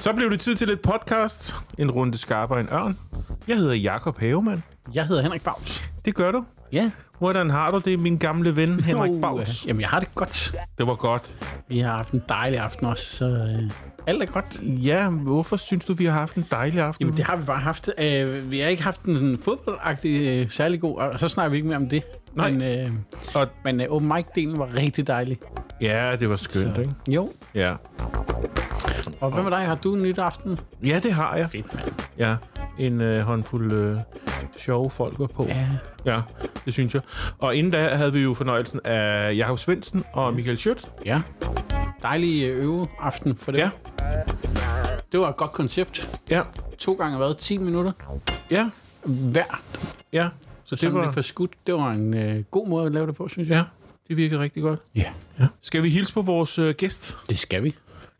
Så blev det tid til lidt podcast. En runde skarpere end ørn. Jeg hedder Jakob Havemann. Jeg hedder Henrik Baus. Det gør du. Ja. Hvordan har du det, min gamle ven Henrik Baus? øh, Jamen, jeg har det godt. Det var godt. Vi har haft en dejlig aften også, så øh, alt er godt. Ja, hvorfor synes du, vi har haft en dejlig aften? Jamen, det har vi bare haft. Øh, vi har ikke haft en fodboldagtig øh, særlig god, og så snakker vi ikke mere om det. Nej. Men, øh, Og, men øh, open mic-delen var rigtig dejlig. ja, det var skønt, Så- ikke? Jo. Ja. Og hvad med dig? Har du en nyt aften? ja, det har jeg. Fedt, mand. Ja, en øh, håndfuld øh, sjove folk var på. Ja. Ja, det synes jeg. Og inden da havde vi jo fornøjelsen af Jakob Svendsen og Michael Schødt. Ja. Dejlig øh, øveaften for det. Ja, Det var et godt koncept. ja, To gange hvad? 10 minutter? ja, Hver. ja. Så det var, lidt for skudt. Det var en øh, god måde at lave det på, synes jeg. ja, det virkede rigtig godt. Ja. Ja. Skal vi hilse på vores øh, gæst? Det skal vi.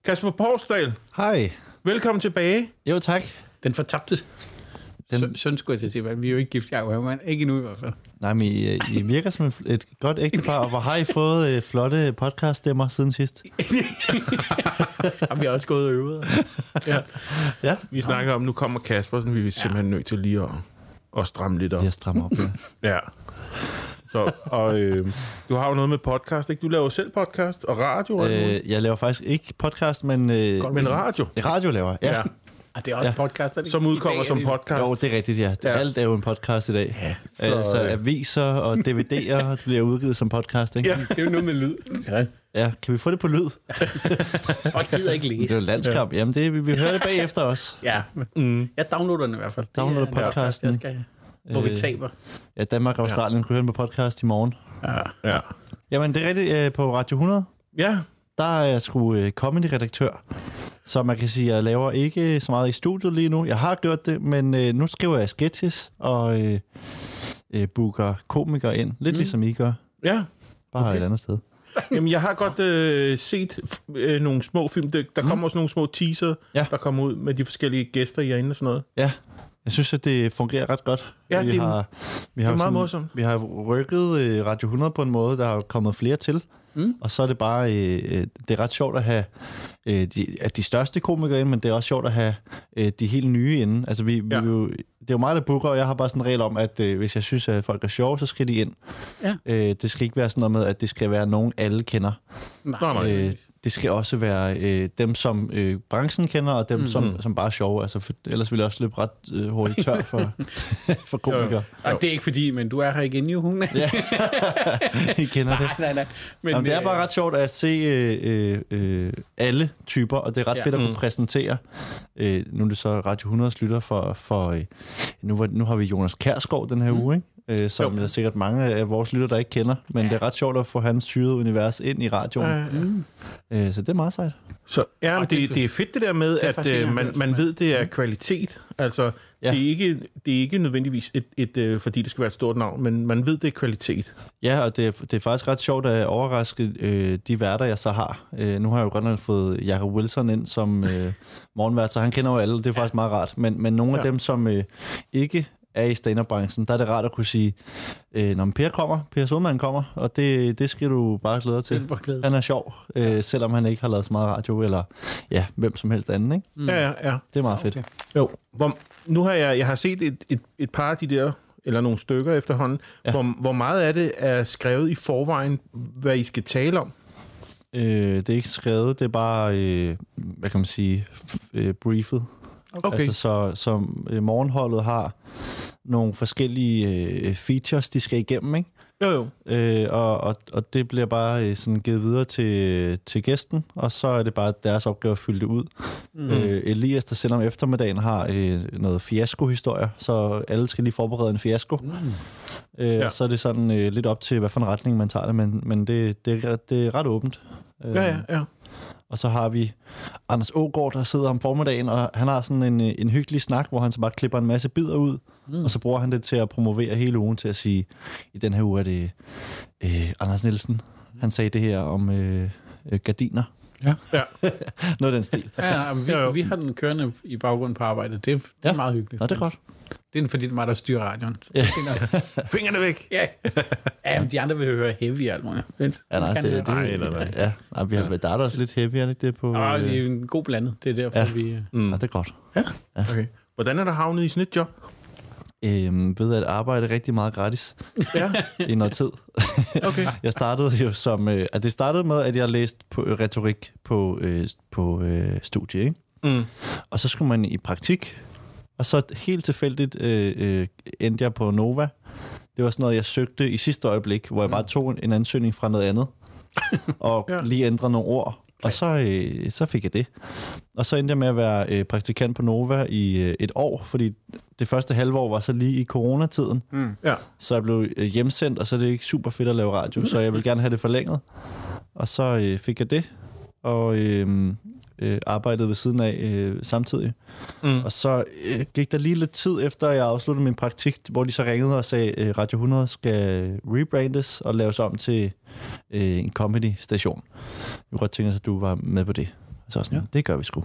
Kasper Porsdal, Hej. velkommen tilbage. Jo, tak. Den fortabte. Den- Den... Sådan skulle jeg til at sige, men vi er jo ikke gift, Jacob Hermann. Ikke endnu i hvert fald. Nej, men I, I virker som et, et godt ægtepar, og hvor har I fået øh, flotte podcaststemmer siden sidst? Har vi også gået og øvet? ja. Ja. Vi snakker om, nu kommer Kasper, så vi er simpelthen nødt til lige at, at stramme lidt op. Jeg strammer op, ja. Ja. Så, og øh, du har jo noget med podcast, ikke? Du laver selv podcast og radio øh, jeg laver faktisk ikke podcast, men... Øh, Men radio, radio laver jeg. ja. Ja. ja. Og det er også Ja. podcast, er det som udkommer dag som podcast. Jo, det er rigtigt, ja. Ja. Alt er jo en podcast i dag. Ja, så, så, så øh, aviser og DVD'er bliver udgivet som podcast, ikke? Ja. Det er jo noget med lyd. Ja. Ja. Kan vi få det på lyd? Folk gider ikke Det er jo læse. landskamp. Jamen, det, vi, vi hører det bagefter også. Ja. Mm. Jeg downloader den i hvert fald. Det er Downloader podcast, podcasten. Jeg skal, hvor vi Øh, taber. Ja, Danmark og Australien kunne høre den på podcast i morgen. Ja. Ja. Jamen, det er rigtigt. Øh, på Radio 100, Ja, der er jeg sgu øh, comedy-redaktør. Så man kan sige, at jeg laver ikke så meget i studiet lige nu. Jeg har gjort det, men øh, nu skriver jeg sketches og øh, øh, booker komikere ind. Lidt mm. ligesom I gør, ja. bare okay. et andet sted. Jamen, jeg har godt øh, set øh, nogle små film. Der, der kommer også nogle små teaser, Ja. der kommer ud med de forskellige gæster, I inde og sådan noget. Ja, jeg synes, at det fungerer ret godt. Ja, vi det har, vi det er meget morsomt. Vi har rykket øh, Radio 100 på en måde, der er kommet flere til. Mm. Og så er det bare, øh, øh, det er ret sjovt at have øh, de, at de største komikere ind, men det er også sjovt at have øh, de helt nye inde. Altså vi, Ja. vi jo, det er jo mig, der booker, og jeg har bare sådan en regel om, at øh, hvis jeg synes, at folk er sjove, så skal de ind. Ja. Øh, det skal ikke være sådan noget med, at det skal være nogen, alle kender. Nej, Nej, nej. Øh, det skal også være øh, dem, som øh, branchen kender, og dem, Mhm. mm. som, som bare er sjove. Altså, for, ellers ville jeg også løbe ret øh, hurtigt tør for, for komikere. Ej, det er ikke fordi, men du er her igen jo. Ja. I kender det. nej, nej, nej. Men, Jamen, det er øh, bare ret sjovt at se øh, øh, øh, alle typer, og det er ret Ja. fedt at kunne Mm. præsentere. Øh, nu er det så Radio 100 slutter for, for øh, nu, var- nu har vi Jonas Kærskov den her mm. uge, ikke? Øh, som Jo. der er sikkert mange af vores lytter, der ikke kender. Men ja. det er ret sjovt at få hans syrede univers ind i radioen. Ja, ja. Mm. Øh, så det er meget sejt. Så ja, men Og det er det, det er fedt det der med, Det er at øh, man, man ved, det er kvalitet. Altså, Ja. det, er ikke, det er ikke nødvendigvis, et, et, øh, fordi det skal være et stort navn, men man ved, det er kvalitet. Ja, og det er, det er faktisk ret sjovt at overraske øh, de værter, jeg så har. Øh, nu har jeg jo godt nok fået Jacob Wilson ind som øh, morgenvært, så han kender jo alle. Det er faktisk meget rart. Men, men nogle af Ja. dem, som øh, ikke er i stand-up-branchen, der er det rart at kunne sige, øh, når Per kommer, Per Sodman kommer, og det, det skal du bare glæde dig Det er til. bare glæde. Han er sjov, øh, selvom han ikke har lavet så meget radio, eller ja, hvem som helst anden. Ikke? Mm. Ja, ja, ja. Det er meget fedt. Okay. Jo. Hvor, nu har jeg, jeg har set et, et, et par af de der, eller nogle stykker efterhånden. Ja. Ja. Hvor, hvor meget af det er skrevet i forvejen, hvad I skal tale om? Øh, det er ikke skrevet, det er bare, øh, hvad kan man sige, øh, briefet. Okay. Altså, så, så øh, morgenholdet har nogle forskellige øh, features, de skal igennem, ikke? Jo, jo. Øh, og, og, og det bliver bare øh, sådan givet videre til, til gæsten, og så er det bare deres opgave at fylde det ud. Mm. Øh, Elias, der selv om eftermiddagen har øh, noget fiasko-historier, så alle skal lige forberede en fiasko. Mm. Øh, Ja. Så er det sådan øh, lidt op til, hvad for en retning man tager det, men, men det, det, er, det er ret åbent. Øh, Ja, ja, ja. Og så har vi Anders Ågaard, der sidder om formiddagen, og han har sådan en, en hyggelig snak, hvor han så bare klipper en masse bidder ud, mm. og så bruger han det til at promovere hele ugen til at sige, i den her uge er det øh, Anders Nielsen. Han sagde det her om øh, øh, gardiner. Ja. Ja. Noget af den stil. Ja, ja vi, vi har den kørende i baggrunden på arbejdet. Det, er- det er Ja. meget hyggeligt. Nå, det er godt. Det er fordi, det er mig, der styrer radioen. Ja. det. Fingrene væk. ja. ja, men de andre vil høre heavy alt muligt. Det, Ja, nej, det, det, Nej, nej, nej. Ja, nej, vi har, der er der også lidt heavy, er det ikke det på... Og øh, vi er en god blandet. Det er derfor, Ja. ja. vi... øh, Mm. Ja, det er godt. Okay. Hvordan er der havnet i sådan et job? Øhm, ved at arbejde rigtig meget gratis Ja, i noget tid. okay. Jeg startede jo som... Øh, at det startede med, at jeg læste på, øh, retorik på, øh, på øh, studie, ikke? Mm. Og så skulle man i praktik, og så helt tilfældigt øh, øh, endte jeg på Nova. Det var sådan noget, jeg søgte i sidste øjeblik, hvor jeg bare tog en, en ansøgning fra noget andet, og Ja. ja. lige ændrede nogle ord. Og så, øh, så fik jeg det. Og så endte jeg med at være øh, praktikant på Nova i øh, et år, fordi det første halve år var så lige i coronatiden. Mm. Ja. Så jeg blev øh, hjemsendt, og så er det ikke super fedt at lave radio, så jeg vil gerne have det forlænget. Og så øh, fik jeg det, og øh, øh, arbejdede ved siden af øh, samtidig. Mm. Og så øh, gik der lige lidt tid efter, jeg afsluttede min praktik, hvor de så ringede og sagde, at Radio 100 skal rebrandes og laves om til øh, en comedy-station. Jeg kunne godt tænke at du var med på det. Så sådan, ja. Ja. det gør vi sgu.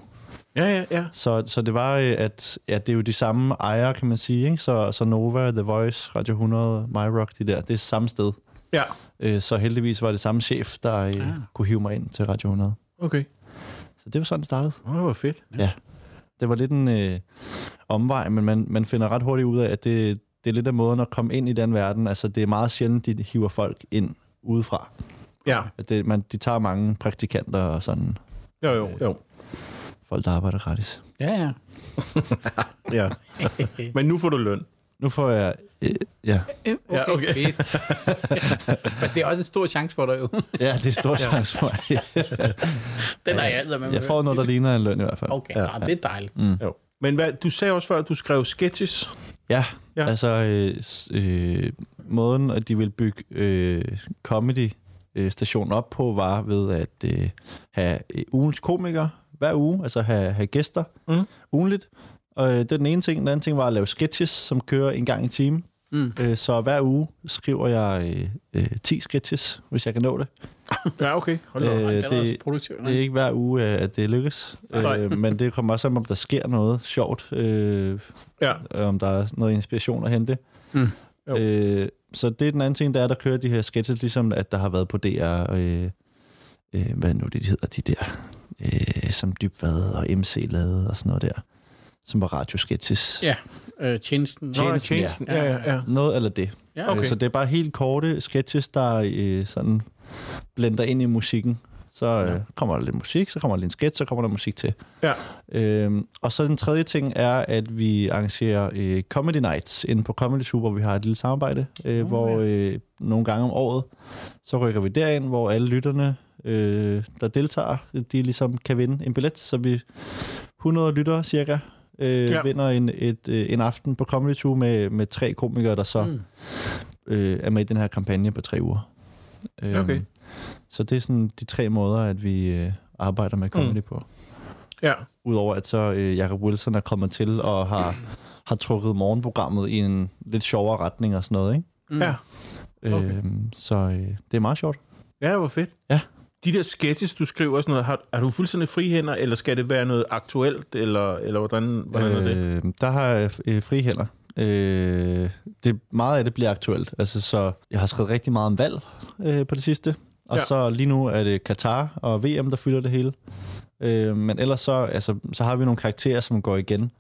Ja, ja, ja. Så, så det var, øh, at ja, det er jo de samme ejere, kan man sige. Ikke? Så, så Nova, The Voice, Radio 100, MyRock, de der, det er samme sted. Ja, Øh, Så heldigvis var det samme chef, der øh, Ah. kunne hive mig ind til Radio 100. okay. Så det var sådan, det startede. Åh, oh, hvor fedt. Det var lidt en øh, omvej, men man, man finder ret hurtigt ud af, at det, det er lidt af måden at komme ind i den verden. Altså, det er meget sjældent, de hiver folk ind udefra. Ja, At det, man, de tager mange praktikanter og sådan jo, jo, jo. folk, der arbejder gratis. Ja, ja. Ja. Men nu får du løn. Nu får jeg... Øh, ja. Okay, Ja, okay. Men det er også en stor chance for dig jo. ja, det er stor chance for mig. Den er jeg altid med. jeg får noget, der ligner en løn i hvert fald. Okay, Ja. ja. det er dejligt. Jo. Men hvad, du sagde også før, at du skrev sketches. Ja, Ja. altså øh, øh, måden, at de vil bygge øh, comedy øh, stationen op på, var ved at øh, have øh, ugens komiker hver uge, altså have, have gæster Mm. ugenligt. Og øh, det er den ene ting. Den anden ting var at lave sketches, som kører en gang i timen. Mm. Øh, så hver uge skriver jeg øh, øh, 10 sketches, hvis jeg kan nå det. Ja, okay. Hold da. Øh, det er det-. Det er ikke hver uge, øh, at det lykkes. Øh, men det kommer også an, om der sker noget sjovt. Øh, Ja. om der er noget inspiration at hente. Mm. Jo. Øh, så det er den anden ting, der er, der kører de her sketches, ligesom at der har været på DR, øh, øh, hvad nu det de hedder, de der, øh, som Dybvad og MC lavede og sådan noget der, som var radiosketches. Ja, øh, tjenesten. Nå, Tjenesten, ja. tjenesten. Ja, ja, ja. Noget eller det. Ja, Okay. Okay. Så det er bare helt korte sketches, der øh, sådan blender ind i musikken. Så øh, Ja. kommer der lidt musik, så kommer der lidt en sketch, så kommer der musik til. Ja. Øhm, og så den tredje ting er, at vi arrangerer øh, Comedy Nights inde på Comedy Zoo, hvor vi har et lille samarbejde, øh, Nå, hvor ja. øh, nogle gange om året, så rykker vi derind, hvor alle lytterne, øh, der deltager, de ligesom kan vinde en billet. Så vi 100 lyttere cirka øh, Ja. vinder en, et, øh, en aften på Comedy Zoo med, med tre komikere, der så Mm. øh, er med i den her kampagne på tre uger. Øhm, Okay. Så det er sådan de tre måder, at vi øh, arbejder med comedy mm. på. Ja. Udover at så øh, Jacob Wilson er kommet til og har, har trukket morgenprogrammet i en lidt sjovere retning og sådan noget. Ikke? Mm. Ja. Okay. Øhm, så øh, det er meget sjovt. Ja, hvor fedt. Ja. De der sketches, du skriver sådan noget, har, har du fuldstændig frihænder, eller skal det være noget aktuelt, eller, eller hvordan, hvordan er det? Øh, der har jeg øh, frie hænder. Øh, det, meget af det bliver aktuelt. Altså, så jeg har skrevet rigtig meget om valg øh, på det sidste. Og ja. så lige nu er det Katar og VM, der fylder det hele. Øh, men ellers så, altså, så har vi nogle karakterer, som går igen.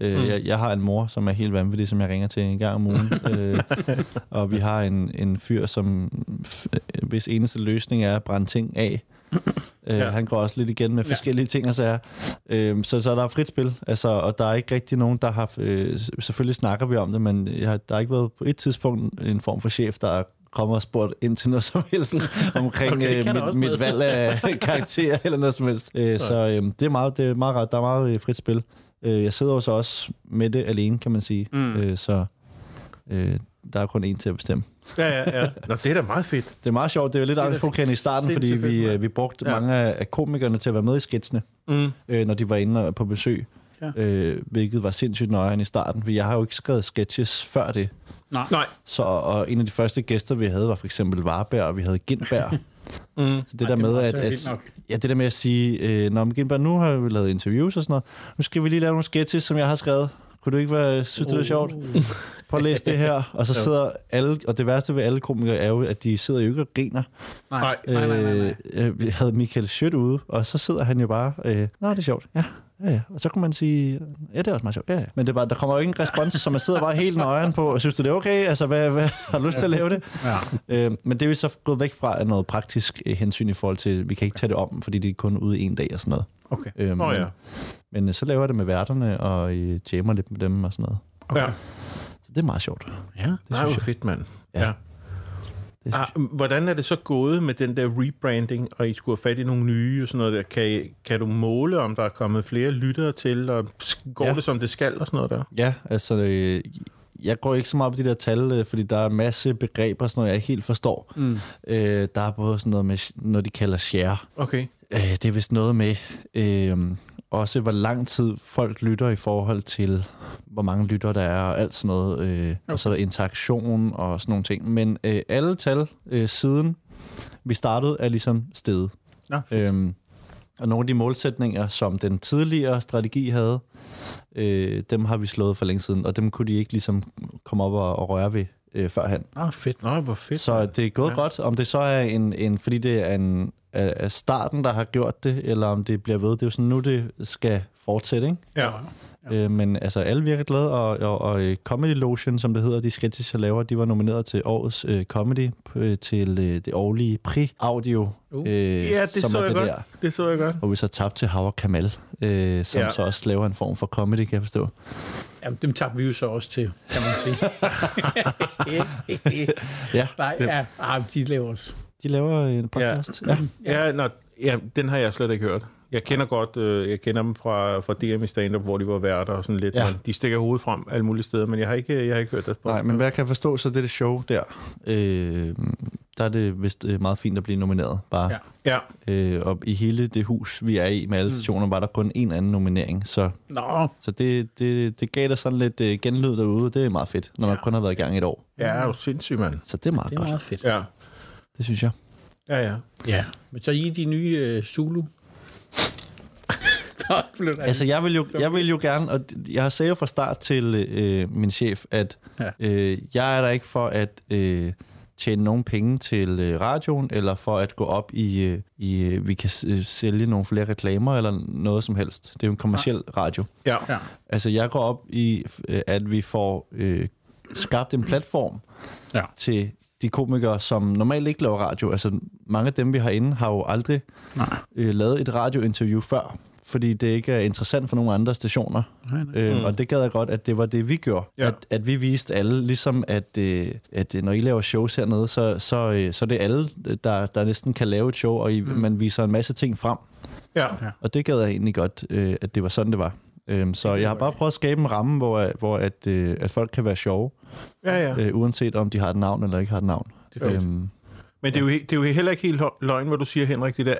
Øh, Mm. jeg, jeg har en mor, som er helt vanvittig, som jeg ringer til en gang om ugen. øh, og vi har en, en fyr, som f- hvis eneste løsning er at brænde ting af. Øh, Ja. ja. Han går også lidt igen med Ja. forskellige ting og sager. Øh, så, så der er frit spil, altså, og der er ikke rigtig nogen, der har... Øh, selvfølgelig snakker vi om det, men jeg har, der har ikke været på et tidspunkt en form for chef, der er kommet og spurgt ind til noget som helst omkring Okay, øh, mit, mit valg af karakter eller noget som helst. Øh, så øh, det er meget, det er meget ret. Der er meget øh, frit spil. Øh, jeg sidder jo så også med det alene, kan man sige. Mm. Øh, så øh, der er kun én til at bestemme. Ja, ja, ja. Nå, det er da meget fedt. Det er meget sjovt. Det er jo lidt er angstprovokerende i starten, fordi fedt, vi, mand. øh, vi brugte Ja. mange af komikerne til at være med i skitsene, Mm. øh, når de var inde og- på besøg. Ja. Øh, hvilket var sindssygt nøjeren i starten, for jeg har jo ikke skrevet sketches før det. Nej. Nej. Så, og en af de første gæster, vi havde, var for eksempel Varberg, og vi havde Gindberg. Mm. Så det der med, at, at, ja, det der med at sige, øh, Nå, men Gindberg, nu har vi lavet interviews og sådan noget. Nu skal vi lige lave nogle sketches, som jeg har skrevet. Kunne du ikke være, synes, det er sjovt? Prøv at læse det her. Og så sidder alle, og det værste ved alle komikere er jo, at de sidder jo ikke og griner. Nej. nej, nej, nej, nej. Øh, vi havde Michael Schødt ude, og så sidder han jo bare, øh, nå, det er sjovt. Ja, ja, ja. Og så kunne man sige, ja, det er også meget sjovt. Ja, ja. Men det er bare, der kommer jo ingen respons, så man sidder bare helt nøjeren på, og synes du, det er okay? Altså, hvad, hvad, har du lyst til at lave det? Ja. Øh, men det er vi så gået væk fra af noget praktisk øh, hensyn i forhold til, vi kan ikke tage det om, fordi det er kun ude en dag og sådan noget. Okay. Øh, Nå men, ja. men øh, så laver jeg det med værterne, og øh, jammer lidt med dem og sådan noget. Okay. ja. Så det er meget sjovt. Ja. Det Nej, hvor synes jeg. fedt, mand. Ja. Ja. Det Ah, hvordan er det så gået med den der rebranding, og I skulle have fat i nogle nye og sådan noget der? Kan, I, kan du måle, om der er kommet flere lyttere til, og går Ja. det, som det skal og sådan noget der? Ja, altså, øh, jeg går ikke så meget på de der tal, øh, fordi der er en masse begreber, sådan noget, jeg ikke helt forstår. Mm. Øh, der er både sådan noget med, noget de kalder share. Okay. Øh, det er vist noget med, øh, også hvor lang tid folk lytter i forhold til, hvor mange lytter der er, og alt sådan noget. Øh, Og så er der interaktion og sådan nogle ting. Men øh, alle tal øh, siden vi startede er ligesom steget. Nå, Øhm, og nogle af de målsætninger, som den tidligere strategi havde, øh, dem har vi slået for længe siden, og dem kunne de ikke ligesom komme op og, og røre ved øh, førhen. Nå, fedt. Nå, hvor fedt. Så det er gået ja. Godt. Om det så er en, en fordi det er en er starten, der har gjort det, eller om det bliver ved. Det er jo sådan, nu det skal fortsætte, ikke? Ja. Ja. Øh, men altså, alle virker glade, og, og, og øh, Comedy Lotion, som det hedder, de sketches, jeg laver, de var nomineret til årets øh, comedy, øh, til øh, det årlige Pri Audio, Uh. øh, Ja, det som så er jeg det godt. der. Det så jeg godt. Og vi så tabte til Howard Kamal, øh, som ja. Så også laver en form for comedy, kan jeg forstå. Jamen, dem tabte vi jo så også til, kan man sige. Ja, Nej, ja, ah, de laver også. de laver en podcast. Ja. ja. Ja, nå, ja, den har jeg slet ikke hørt. Jeg kender godt, øh, jeg kender dem fra, fra DM i stand hvor de var værter og sådan lidt. Ja. De stikker hovedet frem alle mulige steder, men jeg har ikke, jeg har ikke hørt det. Nej, men hvad jeg kan forstå, så det er det show der, øh, der er det vist øh, meget fint at blive nomineret. Bare. Ja. Ja, Øh, og i hele det hus, vi er i med alle stationer, var der kun en anden nominering. Så, Nå, så det, det, det gav der sådan lidt øh, genlyd derude. Det er meget fedt, når man Ja. kun har været i gang i et år. ja er du sindssyg, mand. Så det er meget det er godt. meget fedt. Ja, Det synes jeg. ja, ja. Ja, men så I er de nye øh, Zulu. Altså, jeg vil jo, jeg vil jo gerne, og jeg sagde jo fra start til øh, min chef, at Ja. øh, jeg er der ikke for at øh, tjene nogen penge til øh, radioen, eller for at gå op i, øh, i øh, vi kan øh, sælge nogle flere reklamer, eller noget som helst. Det er jo en kommersiel radio. Ja, Ja. Altså, jeg går op i, øh, at vi får øh, skabt en platform Ja. til de komikere, som normalt ikke laver radio. Altså, mange af dem, vi har inde, har jo aldrig Nej. øh, lavet et radiointerview før, fordi det ikke er interessant for nogle andre stationer. Nej, nej. Øh, Mm. Og det gad jeg godt, at det var det, vi gjorde. Ja. At, at vi viste alle, ligesom at, øh, at øh, når I laver shows hernede, så, så, øh, så er det alle, der, der næsten kan lave et show, og I, mm. man viser en masse ting frem. ja. Og det gad jeg egentlig godt, øh, at det var sådan, det var. Øhm, så jeg har bare prøvet at skabe en ramme, hvor, hvor at, øh, at folk kan være sjove, ja, ja. øh, uanset om de har et navn eller ikke har et navn. Det er fedt. Øhm, Men det er, jo, det er jo heller ikke helt løgn, hvad du siger, Henrik, det der.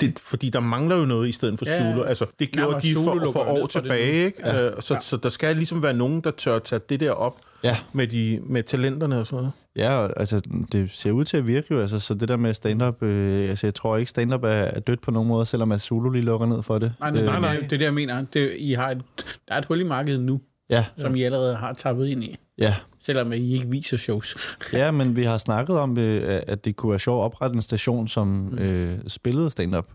Det, fordi der mangler jo noget i stedet for Ja, ja. Zulu. Altså, det gjorde og de for, for år tilbage, ikke? Ja. Øh, så, Ja. så der skal ligesom være nogen, der tør tage det der op ja, med, de, med talenterne og sådan noget. ja, altså det ser ud til at virke jo, altså, så det der med stand-up, øh, altså jeg tror ikke, stand-up er, er dødt på nogen måde, selvom at Zulu lige lukker ned for det. Nej, nej, Øh, nej, nej. Det er det, jeg mener. Det, I har et, der er et hul i markedet nu, Ja, som I allerede har tappet ind i. ja. Selvom I ikke viser shows. ja, men vi har snakket om, øh, at det kunne være sjovt at oprette en station, som øh, spillede stand-up.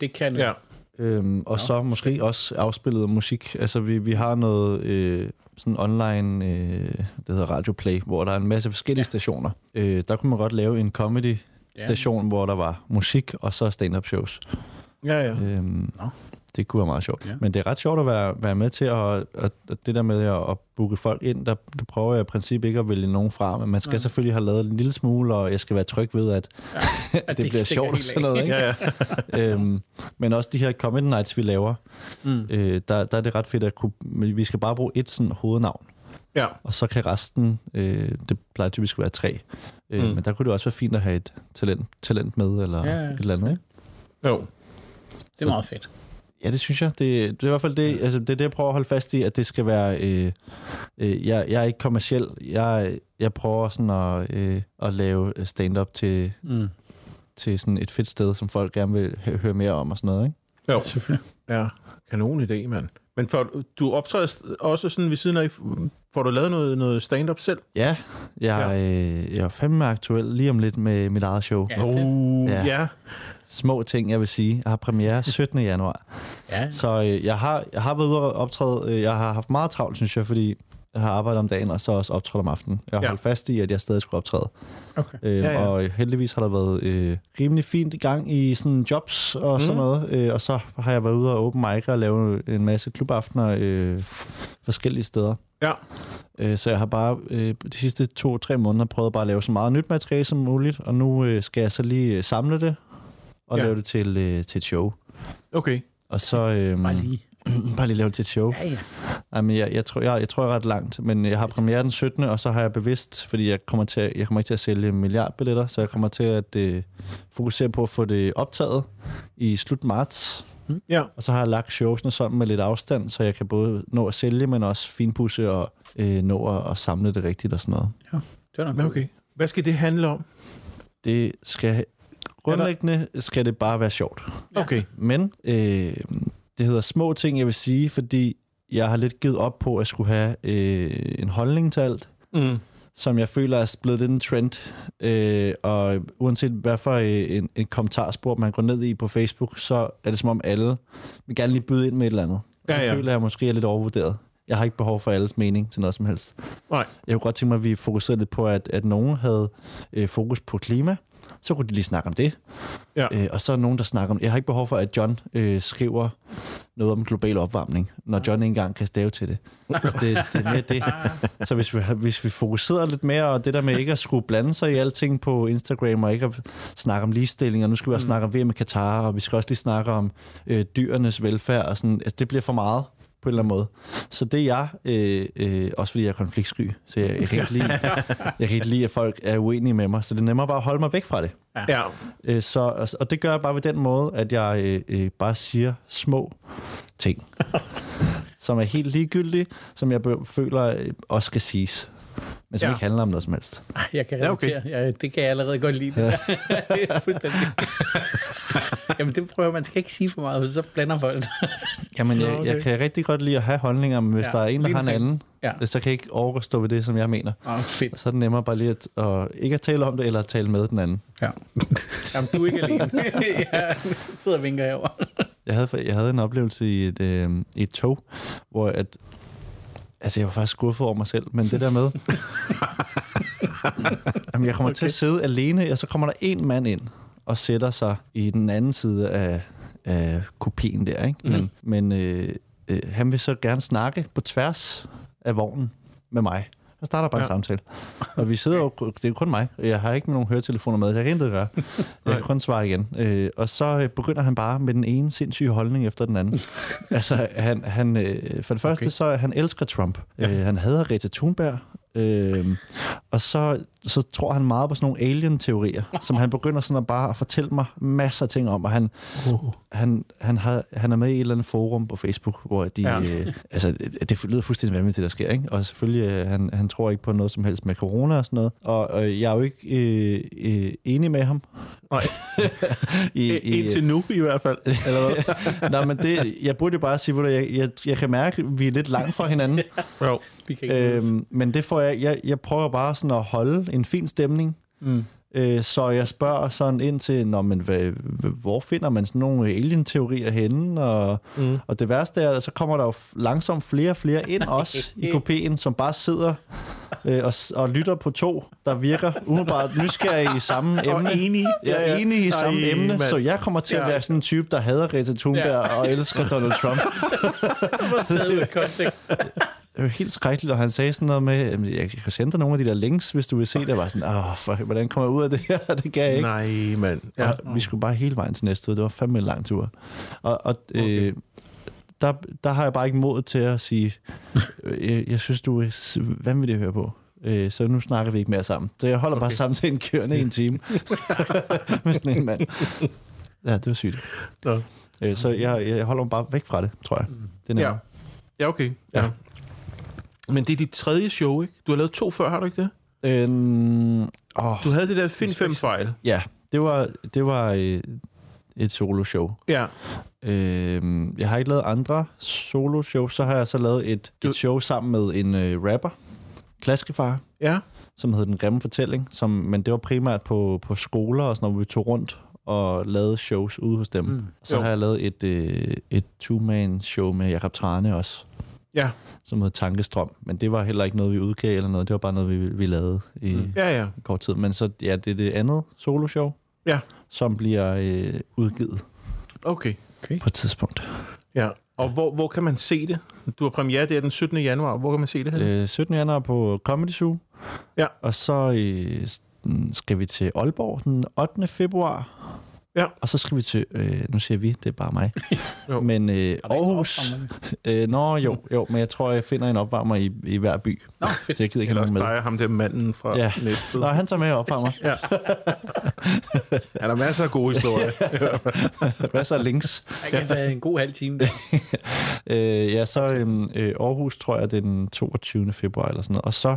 Det kan Ja. Øhm, og så måske også afspillet musik. Altså, vi, vi har noget øh, sådan online, øh, det hedder Radio Play, hvor der er en masse forskellige ja. stationer. Øh, der kunne man godt lave en comedy-station, ja. hvor der var musik og så stand-up shows. Ja, ja. Øhm, Nå. Det kunne være meget sjovt. Ja. Men det er ret sjovt at være, være med til, at, og, og det der med at, at booke folk ind, der, der prøver jeg i princip ikke at vælge nogen fra, men man skal ja. selvfølgelig have lavet en lille smule, og jeg skal være tryg ved, at, Ja. at At det, det bliver sjovt og sådan noget. Ikke? ja, ja. øhm, men også de her comedy nights, vi laver, Mm. øh, der, der er det ret fedt at kunne, vi skal bare bruge et sådan hovednavn, ja. og så kan resten, øh, det plejer typisk at være tre, øh, Mm. men der kunne det også være fint at have et talent, talent med, eller ja, ja, et eller andet. Ikke? Jo. Det er meget fedt. Ja, det synes jeg. Det, det er i hvert fald det, altså, det, er det, jeg prøver at holde fast i, at det skal være... Øh, øh, jeg, jeg er ikke kommersiel. Jeg, jeg prøver sådan at, øh, at lave stand-up til, Mm. til sådan et fedt sted, som folk gerne vil hø- høre mere om og sådan noget, ikke? Jo. Selvfølgelig. Ja, kanon idé, mand. Men for, du optræder også sådan ved siden af, får du lavet noget, noget stand-up selv? Ja, jeg, ja. Øh, jeg er fandme aktuel lige om lidt med mit eget show. Ja, Uh, Ja. ja. Små ting, jeg vil sige. Jeg har premiere 17. januar. Ja, Så øh, jeg, har, jeg har været ude og optræde. Øh, jeg har haft meget travlt, synes jeg, fordi jeg har arbejdet om dagen, og så også optrådt om aftenen. Jeg har Ja. holdt fast i, at jeg stadig skulle optræde. okay. Øh, Ja, ja. Og heldigvis har der været øh, rimelig fint i gang i sådan jobs og sådan Mhm. noget. Øh, og så har jeg været ude og open mic og lave en masse klubaftener øh, forskellige steder. Ja. Øh, så jeg har bare øh, de sidste to-tre måneder prøvet bare at lave så meget nyt materiale som muligt. Og nu øh, skal jeg så lige øh, samle det og Ja. ja. lave det til, øh, til et show. Okay. Og så... Øh, Bare lige. bare lige lave det til et show. Ja, ja. Ej, men jeg, jeg, tror, jeg, jeg tror, jeg er ret langt, men jeg har premiere den 17. Og så har jeg bevidst, fordi jeg kommer, til, at- jeg kommer ikke til at sælge milliardbilletter, så jeg kommer til at øh, fokusere på at få det optaget i slut marts. Ja. Og så har jeg lagt showsene sådan med lidt afstand, så jeg kan både nå at sælge, men også finpudse og øh, nå at, at samle det rigtigt og sådan noget. Det var nok okay. Hvad skal det handle om? Det skal grundlæggende skal det bare være sjovt. Okay. Men øh, det hedder små ting, jeg vil sige, fordi jeg har lidt givet op på at skulle have øh, en holdning til alt, Mm. som jeg føler er blevet lidt en trend. Øh, og uanset hvad for øh, en, en kommentarspor, man går ned i på Facebook, så er det som om alle vil gerne lige byde ind med et eller andet. Ja, ja. føler jeg måske er lidt overvurderet. Jeg har ikke behov for alles mening til noget som helst. Nej. Jeg kunne godt tænke mig, at vi fokuserede lidt på, at, at nogen havde øh, fokus på klima. Så kunne de lige snakke om det. Ja. Øh, og så er nogen, der snakker om... Jeg har ikke behov for, at John øh, skriver noget om global opvarmning, når John ikke engang kan stave til det. det, det er mere det. Så hvis vi, hvis vi fokuserer lidt mere, og det der med ikke at skulle blande sig i alting på Instagram, og ikke at snakke om ligestilling, og nu skal vi også snakke om VM med Katar, og vi skal også lige snakke om øh, dyrenes velfærd, og sådan, altså, det bliver for meget på en eller anden måde. Så det er jeg, øh, øh, også fordi jeg er konfliktsky, så jeg, jeg, kan ikke lide, jeg kan ikke lide, at folk er uenige med mig, så det er nemmere bare at holde mig væk fra det. Ja. Øh, så, og, og det gør jeg bare ved den måde, at jeg øh, øh, bare siger små ting, som er helt ligegyldige, som jeg føler øh, også skal siges, men som Ja. ja. ikke handler om noget som helst. Jeg kan Ja, okay. relatere. Ja, det kan jeg allerede godt lide. Det, det er fuldstændig. Jamen, det prøver man skal ikke sige for meget, for så blander folk. Jamen, jeg, okay. jeg kan rigtig godt lide at have holdninger, men hvis Ja, ja, der er en, der har en anden, Ja. så kan jeg ikke overgå stå ved det, som jeg mener. Åh, fedt. Så er det nemmere bare lige at, at ikke at tale om det, eller at tale med den anden. Ja. Jamen, du er ikke alene. jeg sidder og vinker herovre. Jeg havde, jeg havde en oplevelse i et, øh, i et tog, hvor at, altså jeg var faktisk skuffet over mig selv, men det der med, jamen jeg kommer okay. til at sidde alene, og så kommer der en mand ind og sætter sig i den anden side af, af kopien der, ikke? Men, men øh, øh, han vil så gerne snakke på tværs af vognen med mig. Han starter bare ja. En samtale. Og vi sidder jo, det er jo kun mig. Jeg har ikke nogen høretelefoner med, så jeg kan intet gøre. Jeg kan kun svare igen. Øh, og så øh, begynder han bare med den ene sindssyge holdning efter den anden. altså, han, han, øh, for det første, okay. så han elsker Trump. Ja. Øh, han hader Greta Thunberg. Øh, og så, så tror han meget på sådan nogle alien-teorier, som han begynder sådan at bare at fortælle mig masser af ting om, og han, Uh. han, han, har, han er med i et eller andet forum på Facebook, hvor de... Ja. Øh, altså, det, lyder fuldstændig vanvittigt, det der sker, ikke? Og selvfølgelig, øh, han, han tror ikke på noget som helst med corona og sådan noget. Og, og jeg er jo ikke øh, øh, enig med ham. Nej. I, Indtil nu i hvert fald. eller hvad? Nej, men det, jeg burde jo bare sige, du, jeg, jeg, jeg kan mærke, at vi er lidt langt fra hinanden. Jo. Øhm, men det får jeg, jeg, jeg prøver bare sådan at holde en fin stemning. mm. Øh, så jeg spørger sådan ind til, Nå, men hvad, hvor finder man sådan nogle alien-teorier henne? Og, Mm. og det værste er, at så kommer der jo langsomt flere og flere ind også i kopien, som bare sidder øh, og, og lytter på to, der virker umiddelbart nysgerrige i samme emne. enige. Jeg er enig i samme Ej, emne, mand. så jeg kommer til at Ja. være sådan en type, der hader Greta Thunberg Ja. og elsker Donald Trump. af kontekst. Det var helt skrækkeligt, og han sagde sådan noget med, "Jamen, jeg kan sende dig nogle af de der links, hvis du vil se det. Jeg var sådan, åh, for, hvordan kommer jeg ud af det her? Det kan jeg ikke. Nej, mand. Ja. Ja. Og vi skulle bare hele vejen til næste. Det var fandme en lang tur. Og, og øh, der, der har jeg bare ikke mod til at sige, øh, jeg, jeg synes, du er vanvittig at høre på. Øh, så nu snakker vi ikke mere sammen. Så jeg holder okay. bare Okay. samtalen kørende i en time med sådan en mand. Ja, det var sygt. Nå. Øh, så jeg, jeg holder mig bare væk fra det, tror jeg. Det er Ja. ja, okay. Ja. Ja. Men det er dit tredje show, ikke? Du har lavet to før, har du ikke det? Øhm, åh, Du havde det der Find 5 fejl. ja, det var, det var øh, et solo-show. Ja. Øh, jeg har ikke lavet andre solo-shows, så har jeg så lavet et, Du- et show sammen med en øh, rapper, Klaskefar, Ja. som hed Den Grimme Fortælling, som, men det var primært på, på skoler og sådan noget, hvor vi tog rundt og lavede shows ude hos dem. Mm. Så Jo. har jeg lavet et, øh, et two-man-show med Jakob Trane også, Ja. Som hed Tankestrøm. Men det var heller ikke noget, vi udgav eller noget. Det var bare noget, vi, vi lavede i mm. Ja, ja. kort tid. Men så ja, det er det andet soloshow, Ja. som bliver øh, udgivet Okay. på et tidspunkt. Ja. Og hvor, hvor kan man se det? Du har premiere, det er den 17. januar. Hvor kan man se det her? Øh, 17. januar på Comedy Zoo. Ja. Og så øh, skal vi til Aalborg den 8. februar. Ja. Og så skal vi til, øh, nu siger vi, det er bare mig, Jo. men øh, er Aarhus, øh, nå jo, jo, men jeg tror, jeg finder en opvarmer i, i hver by. Nå, fedt. jeg gider ikke Eller have med. dig og ham der manden fra Ja. Næstved. Nå, han tager med og opvarmer. Ja. er der masser af gode historier? Hvad så links? Jeg kan tage en god halv time. der. Øh, ja, så øhm, øh, Aarhus tror jeg, det er den 22. februar eller sådan noget. Og så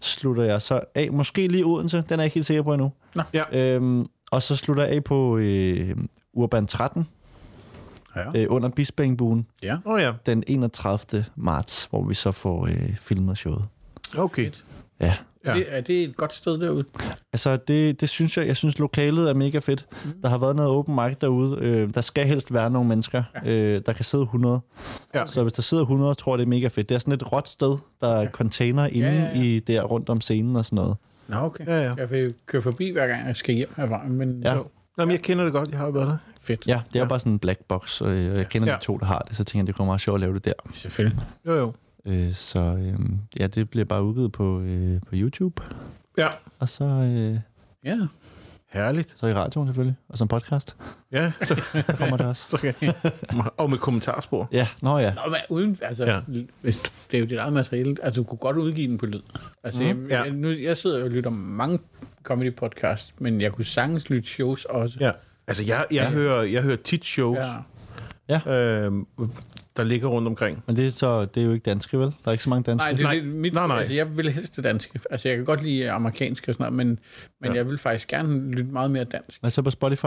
slutter jeg så af, måske lige Odense, den er jeg ikke helt sikker på endnu. Nå. Ja. Øhm, og så slutter jeg af på øh, Urban 13 Ja. øh, under Bispeengbuen ja. Oh, ja. den 31. marts, hvor vi så får øh, filmet showet. Okay. Ja. Ja. Er, det, er det et godt sted derude? Altså, det, det synes jeg. Jeg synes, lokalet er mega fedt. Mm. Der har været noget open mic derude. Øh, der skal helst være nogle mennesker. Ja. Øh, der kan sidde 100. Ja. Så hvis der sidder 100, tror jeg, det er mega fedt. Det er sådan et råt sted. Der er container inde Ja, ja, ja, ja, ja. i der rundt om scenen og sådan noget. Nå, okay. Ja, ja. Jeg vil køre forbi, hver gang jeg skal hjem herfra, men Ja. Jo. Nå, men jeg kender det godt. Jeg har jo været der. fedt. Ja, det er Ja. bare sådan en black box, og øh, jeg kender Ja. de to, der har det, så tænker jeg, det kommer meget sjovt at lave det der. Selvfølgelig. Jo, jo. Øh, så øh, ja, det bliver bare udgivet på, øh, på YouTube, Ja. og så, øh, Ja. Herligt. så i radioen selvfølgelig, og som podcast Ja, så, kommer det også. så kan Og med kommentarspor. Ja, nå ja. Nå, men uden, altså, Ja. ja. hvis, det er jo dit eget materiale. Altså, du kunne godt udgive den på lyd. Altså, mm, ja. jeg, jeg, nu, jeg sidder og lytter mange comedy podcasts, men jeg kunne sagtens lytte shows også. Ja. Altså, jeg, jeg, ja. hører, jeg hører tit shows, Ja. øh, der ligger rundt omkring. Men det er, så, det er jo ikke danske, vel? Der er ikke så mange danske. Nej, det er Nej. lidt mit, Nej, nej. Altså, jeg vil helst det danske. Altså, jeg kan godt lide amerikansk og sådan noget, men, men Ja. jeg vil faktisk gerne lytte meget mere dansk. Hvad så på Spotify?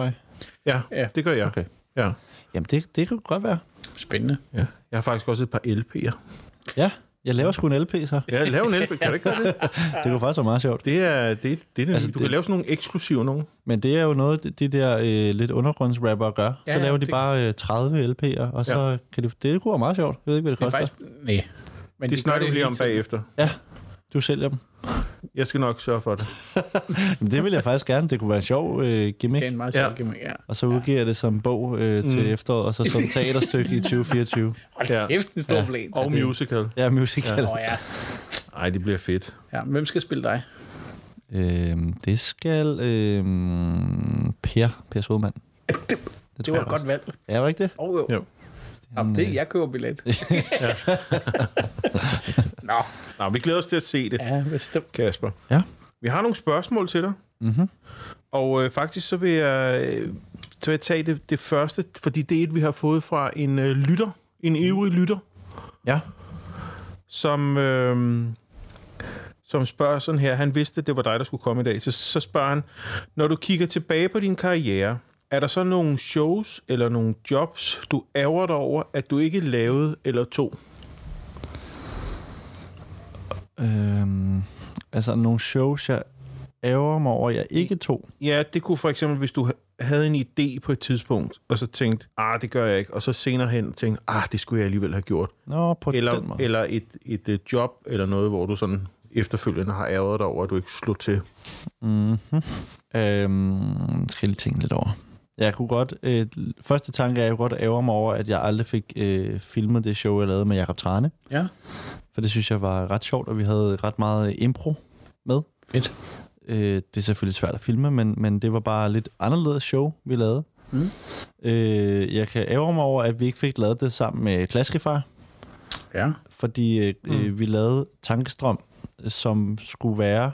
Ja, Ja. det gør jeg. Okay. Ja. Jamen, det, det kan godt være. Spændende. ja. Jeg har faktisk også et par LP'er. Ja, jeg laver sgu en LP, så. Ja, lav en LP. Kan du ikke gøre det? Det kunne faktisk være meget sjovt. Det er det, det, er det Altså, Du det- kan lave sådan nogle eksklusive nogle. Men det er jo noget, de- de der øh, lidt undergrundsrapper gør. Ja, så ja, laver de det- bare øh, 30 LP'er, og så ja. kan de... Det kunne være meget sjovt. Jeg ved ikke, hvad det Det er koster. faktisk... Nej. Men Det de snakker vi lige om bagefter. Ja, du sælger dem. Jeg skal nok sørge for det. Jamen, det vil jeg faktisk gerne. Det kunne være en sjov øh, gimmick. Det er en meget Ja. sjov gimmick, ja. Og så udgiver jeg det som bog øh, til Mm. efteråret, og så som teaterstykke i 2024. Hold Ja. ja. kæft, en stor Ja. ja. plan. Og det- musical. Ja, musical. Åh, ja. Ej, det bliver fedt. ja. Hvem skal spille dig? Øhm, det skal øhm, Per, Per Sodemann. Det, Det tror var et godt valg. Ja, var ikke det? Oh, jo. Jo. Jamen, det, jeg køber billet. Nå, Nå, vi glæder os til at se det, ja, bestemt. Kasper. Ja. Vi har nogle spørgsmål til dig. Mm-hmm. Og øh, faktisk så vil jeg, øh, så vil jeg tage det, det første, fordi det er et, vi har fået fra en øh, lytter, en ivrig lytter, Ja. som, øh, som spørger sådan her. Han vidste, at det var dig, der skulle komme i dag. Så, så spørger han, når du kigger tilbage på din karriere, er der så nogle shows eller nogle jobs, du ærger dig over, at du ikke lavede eller tog? Øhm, altså nogle shows, jeg ærger mig over, jeg ikke tog. Ja, det kunne for eksempel, hvis du ha- havde en idé på et tidspunkt, og så tænkte, ah, det gør jeg ikke, og så senere hen tænkte, ah, det skulle jeg alligevel have gjort. Nå, på den Eller, måde. eller et, et, et job, eller noget, hvor du sådan efterfølgende har ærget dig over, at du ikke slog til. Mm-hmm. Øhm, skal lige tænke lidt over. Jeg kunne godt... Øh, første tanke er, jeg kunne godt ærger mig over, at jeg aldrig fik øh, filmet det show, jeg lavede med Jakob Trane. Ja, For det synes jeg var ret sjovt, og vi havde ret meget impro med. fedt. Øh, det er selvfølgelig svært at filme, men, men det var bare lidt anderledes show, vi lavede. Mm. Øh, jeg kan ærge mig over, at vi ikke fik lavet det sammen med Klaskefar, Ja, fordi øh, Mm. øh, vi lavede Tankestrøm, som skulle være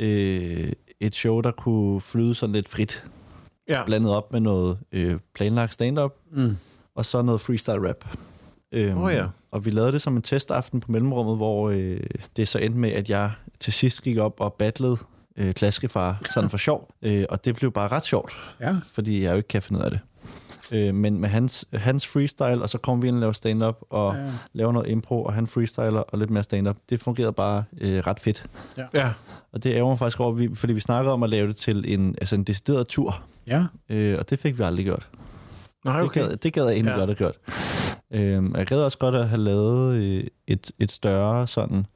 øh, et show, der kunne flyde sådan lidt frit, Ja, blandet op med noget øh, planlagt stand-up, mm. og så noget freestyle rap. Øhm, Åh ja. Og vi lavede det som en testaften på mellemrummet, hvor øh, det så endte med, at jeg til sidst gik op og battlede øh, klaskefar, sådan for sjov. Øh, og det blev bare ret sjovt, Ja. fordi jeg jo ikke kan finde ud af det. Øh, men med hans, hans freestyle, og så kommer vi ind og laver stand-up, og Ja. ja. laver noget impro, og han freestyler og lidt mere stand-up. Det fungerede bare øh, ret fedt. Ja. Og det ærger mig faktisk over, vi- fordi vi snakkede om at lave det til en, altså en decideret tur, Ja. øh, og det fik vi aldrig gjort. Nej, Okay. Det, gad, det gad jeg egentlig Ja. ja. godt have gjort. Øhm, jeg gad også godt at have lavet øh, et, et større sådan,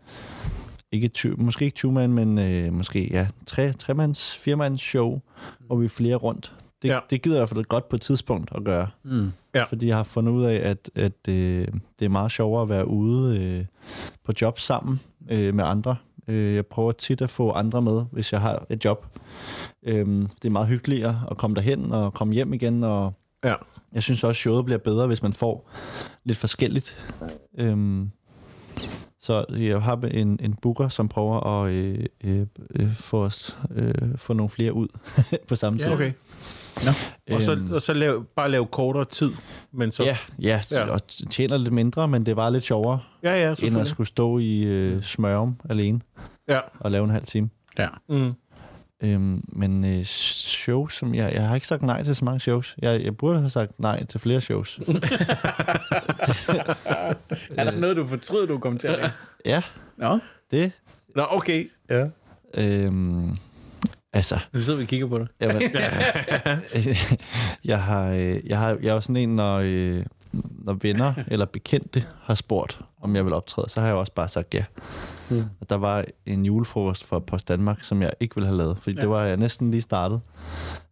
ikke ty- måske ikke two-man, men øh, måske ja, tre, tremands, firemands show, hvor vi er flere rundt. Det, Ja. det gider jeg hvert fald godt på et tidspunkt at gøre. Mm. Ja. Fordi jeg har fundet ud af, at, at øh, det er meget sjovere at være ude øh, på job sammen øh, med andre. Øh, jeg prøver tit at få andre med, hvis jeg har et job. Øhm, det er meget hyggeligere at komme derhen og komme hjem igen. Og Ja. jeg synes også, at showet bliver bedre, hvis man får lidt forskelligt. Øhm, så jeg har en, en booker, som prøver at øh, øh, øh, få, os, øh, få nogle flere ud på samme tid. Ja. Okay. Og så, og så lav, bare lave kortere tid. Men så, Ja, ja, Ja. og tjener lidt mindre, men det er bare lidt sjovere, ja, ja end at skulle stå i øh, smørum alene Ja. og lave en halv time. Ja. Mm. Øhm, men øh, shows, som jeg, jeg har ikke sagt nej til så mange shows. Jeg, jeg burde have sagt nej til flere shows. Er der noget, du fortryder, du kom til at lave? ja, Nå, det. Nå, okay. Ja. Øhm, altså, nu sidder vi og kigger på dig. Jamen, jeg har, øh, jeg har, jeg er jo sådan en, når, øh, når venner eller bekendte har spurgt, om jeg vil optræde, så har jeg også bare sagt ja. Mm. Og der var en julefrokost for Post Danmark, som jeg ikke ville have lavet, fordi Ja. det var jeg næsten lige startet.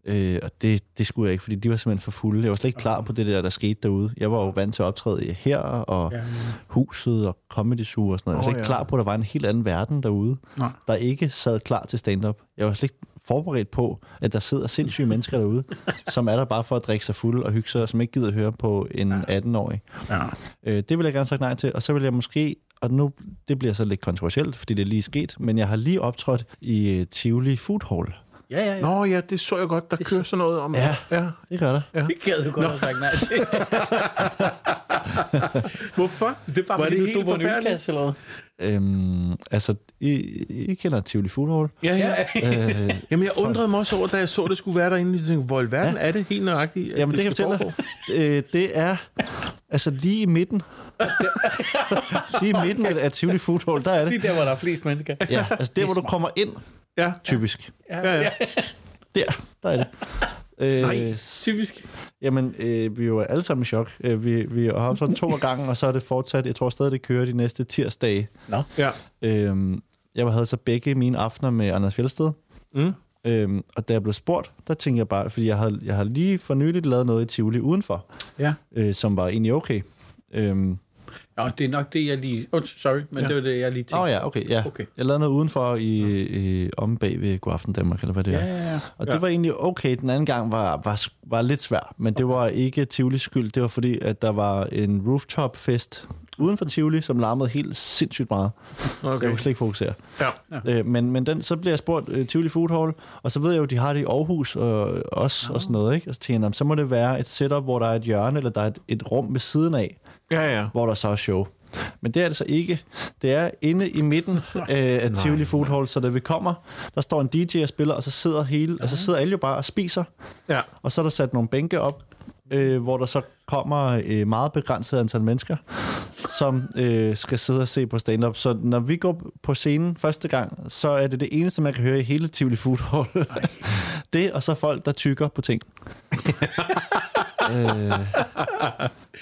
Øh, og det, det skulle jeg ikke, fordi de var simpelthen for fulde. Jeg var slet ikke klar på det der, der skete derude. Jeg var jo vant til at optræde her, og Ja. huset og Comedy Zoo og sådan noget. Jeg var slet ikke ja. klar på, at der var en helt anden verden derude, Nej. der ikke sad klar til stand-up. Jeg var slet ikke forberedt på, at der sidder sindssyge mennesker derude, som er der bare for at drikke sig fuld og hygge sig, og som ikke gider høre på en 18-årig. Ja. Øh, det vil jeg gerne sagt nej til, og så vil jeg måske, og nu, det bliver så lidt kontroversielt, fordi det er lige sket, men jeg har lige optrådt i øh, Tivoli Food Hall. Ja, ja, ja. Nå ja, det så jeg godt. Der kører sådan noget om... Ja. ja. Det gør der. Ja. Det gad du godt have sagt nej til. Hvorfor? Det er bare, Var fordi det du helt på en ølkasse eller hvad? Øhm, altså, I, I kender Tivoli Food Hall. Ja, ja. Øh, Jamen, jeg undrede mig også over, da jeg så, det skulle være derinde. Jeg tænkte, hvor i verden ja. er det helt nøjagtigt, at Jamen, det, kan jeg fortælle dig. Øh, det er altså lige i midten. lige i midten af, af Tivoli Food Hall, der er det. Lige der, hvor der er flest mennesker. Ja, altså der, hvor du kommer ind, Ja, typisk. ja, ja. Der, der er det. Øh, Nej. Typisk. Jamen, øh, vi er jo alle sammen i chok. Øh, vi, vi har haft sådan to gange, og så er det fortsat. Jeg tror stadig, det kører de næste tirsdage. Nå. ja. Øh, jeg havde så begge mine aftener med Anders Fjeldsted. Mm. Øhm, og da jeg blev spurgt, der tænkte jeg bare, fordi jeg havde, jeg havde lige for nyligt lavet noget i Tivoli udenfor, Ja. øh, som var egentlig okay. Øhm, Ja, det er nok det, jeg lige... Oh, sorry, men Ja. det var det, jeg lige tænkte. Åh oh, ja, okay, ja. Okay. Jeg lavede noget udenfor i, i om bag ved Godaften Danmark, eller hvad det Ja, er. ja, ja. Og Ja. det var egentlig okay. Den anden gang var, var, var lidt svær, men det var ikke Tivolis skyld. Det var fordi, at der var en rooftop-fest uden for Tivoli, som larmede helt sindssygt meget. Okay. Så jeg Okay. kunne slet ikke fokusere. Ja. Øh, men, men den, så bliver jeg spurgt uh, Tivoli Food Hall, og så ved jeg jo, at de har det i Aarhus og, også, og sådan noget. Ikke? Og så tænker jeg, "Nå, så må det være et setup, hvor der er et hjørne, eller der er et, et rum ved siden af, Ja, ja. hvor der så er show. Men det er det så ikke. Det er inde i midten øh, af Tivoli Food Hall, så da vi kommer, der står en DJ og spiller, og så sidder hele, altså sidder alle jo bare og spiser, Ja. og så er der sat nogle bænke op, øh, hvor der så kommer øh, meget begrænset antal mennesker, som øh, skal sidde og se på stand-up. Så når vi går på scenen første gang, så er det det eneste, man kan høre i hele Tivoli Food Hall. det, og så folk, der tykker på ting. øh,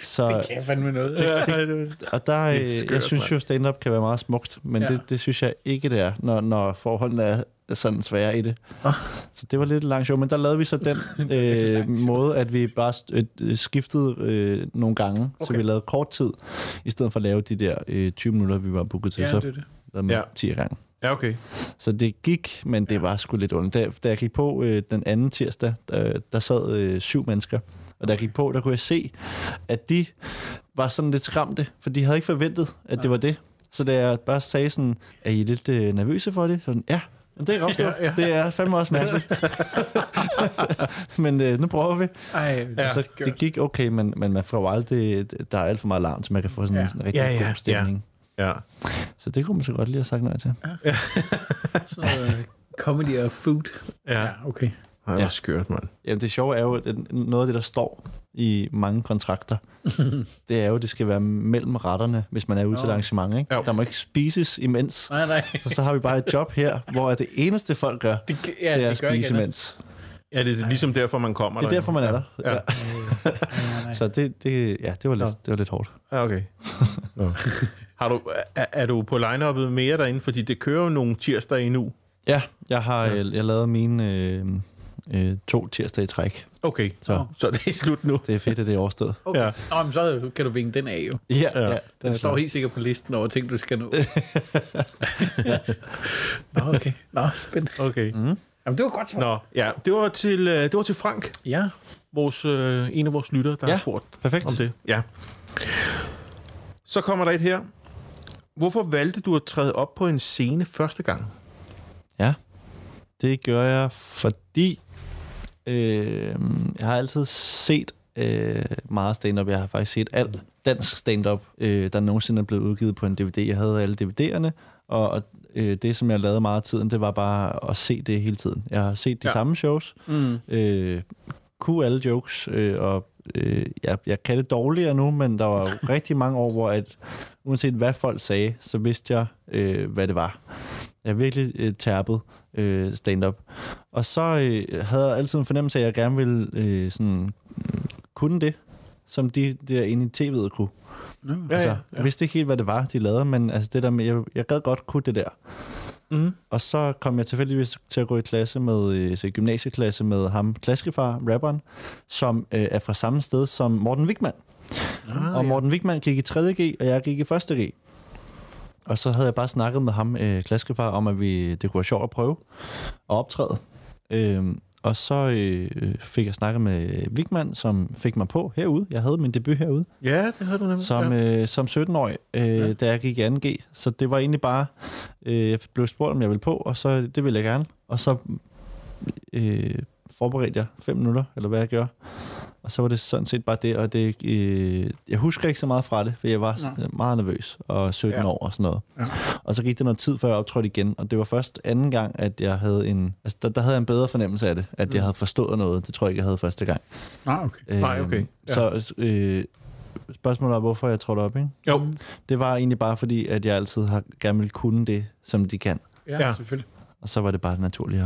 så, Det kan fandme noget. ja det, og der, Det øh, skørt, jeg synes jo, stand-up kan være meget smukt, men Ja. ja. det, det synes jeg ikke, det er, når, når forholdene er sådan svære i det. Så det var lidt et langt show, men der lavede vi så den øh, måde, at vi bare øh, øh, skiftede øh, nogle gange, okay. så vi lavede kort tid, i stedet for at lave de der øh, 20 minutter, vi var booket til, Ja, så det er det. lavede Ja. 10 gange. ja, okay. Så det gik, men det var sgu lidt ondt. Da, da jeg gik på øh, den anden tirsdag, der, der sad øh, syv mennesker, og da jeg gik på, der kunne jeg se, at de var sådan lidt skræmte, for de havde ikke forventet, at det var det. Så da jeg bare sagde sådan, er I lidt øh, nervøse for det? Sådan, ja, men det er godt Ja, ja, ja. ja. Det er fandme også mærkeligt. men øh, nu prøver vi. Ej, det Ja. Så det gik okay, men, men man får aldrig, der er alt for meget larm, så man kan få sådan Ja. en sådan rigtig Ja, ja, god stemning. Ja. Så det kunne man så godt lige have sagt nej til. Så, øh, Comedy og food. Ja. Ja, okay. Ja. skørt, mand. Jamen, det sjove er jo, at noget af det, der står i mange kontrakter, det er jo, at det skal være mellem retterne, hvis man er ude til et arrangement. Ikke? Jo. Der må ikke spises imens. Nej, nej. Og så har vi bare et job her, hvor det eneste folk gør, Det, ja, det er at det ikke spise imens. Ja, det er ligesom derfor, man kommer Det er der. derfor, man er der. Ja. Ja. Nej. Så det, det, ja, det, var lidt, det var lidt hårdt. Ja, okay. Nå. Har du, er, er du på line mere derinde? Fordi det kører jo nogle tirsdag endnu. Ja, jeg har ja. jeg lavet mine øh, øh, to tirsdage i træk. Okay, Så så det er slut nu. det er fedt, at det er overstået. Okay. Ja. Ja. Nå, men så kan du vinge den af jo. Ja, Ja. ja. ja den Den står klar. helt sikkert på listen over ting, du skal nå. Nå, okay. Nå, spændende. Okay. Mm. Jamen, det var godt svar. Nå, ja, det var til, øh, det var til Frank, Ja. vores, øh, en af vores lyttere, der Ja, har spurgt perfekt. om det. Ja. Så kommer der et her. Hvorfor valgte du at træde op på en scene første gang? Ja, det gør jeg, fordi øh, jeg har altid set øh, meget stand-up. Jeg har faktisk set alt dansk stand-up, øh, der nogensinde er blevet udgivet på en DVD. Jeg havde alle DVD'erne, og, og øh, det, som jeg lavede meget af tiden, det var bare at se det hele tiden. Jeg har set de Ja. samme shows, Mm. øh, kunne alle jokes, øh, og øh, jeg, jeg kan det dårligere nu, men der var jo rigtig mange år, hvor at, uanset hvad folk sagde, så vidste jeg, øh, hvad det var. Jeg er virkelig øh, tærpet øh, stand-up. Og så øh, havde jeg altid en fornemmelse af, at jeg gerne ville øh, sådan, kunne det, som de der inde i tv'et kunne. Ja, altså, ja, Jeg vidste ikke helt, hvad det var, de lavede, men altså, det der med, jeg, jeg gad godt kunne det der. Mm. Og så kom jeg tilfældigvis til at gå i klasse med, øh, så gymnasieklasse med ham, Klaskefar, rapperen, som øh, er fra samme sted som Morten Wigman. Ah, og Morten Wigman gik i 3.G, og jeg gik i 1.G. Og så havde jeg bare snakket med ham, øh, Klaskefar, om at vi, det kunne være sjovt at prøve at optræde. Øhm, og så øh, fik jeg snakket med Wigman, som fik mig på herude. Jeg havde min debut herude Ja, det havde du nemlig. som, ja. øh, som 17-årig, øh, ja. da jeg gik i 2G. Så det var egentlig bare, øh, jeg blev spurgt, om jeg ville på, og så det ville jeg gerne. Og så øh, forberedte jeg fem minutter, eller hvad jeg gjorde. Og så var det sådan set bare det, og det, øh, jeg husker ikke så meget fra det, for jeg var Nej. meget nervøs, og 17 Ja. år og sådan noget. Ja. Og så gik det noget tid, før jeg optrådte igen, og det var først anden gang, at jeg havde en, altså der, der havde jeg en bedre fornemmelse af det, at jeg havde forstået noget. Det tror jeg ikke, jeg havde første gang. Nå, okay. Nej, okay. Ja. Så øh, spørgsmålet er, hvorfor jeg trådte op, ikke? Jo, Det var egentlig bare fordi, at jeg altid har gerne vil kunne det, som de kan. Ja, Ja. selvfølgelig. Og så var det bare naturligt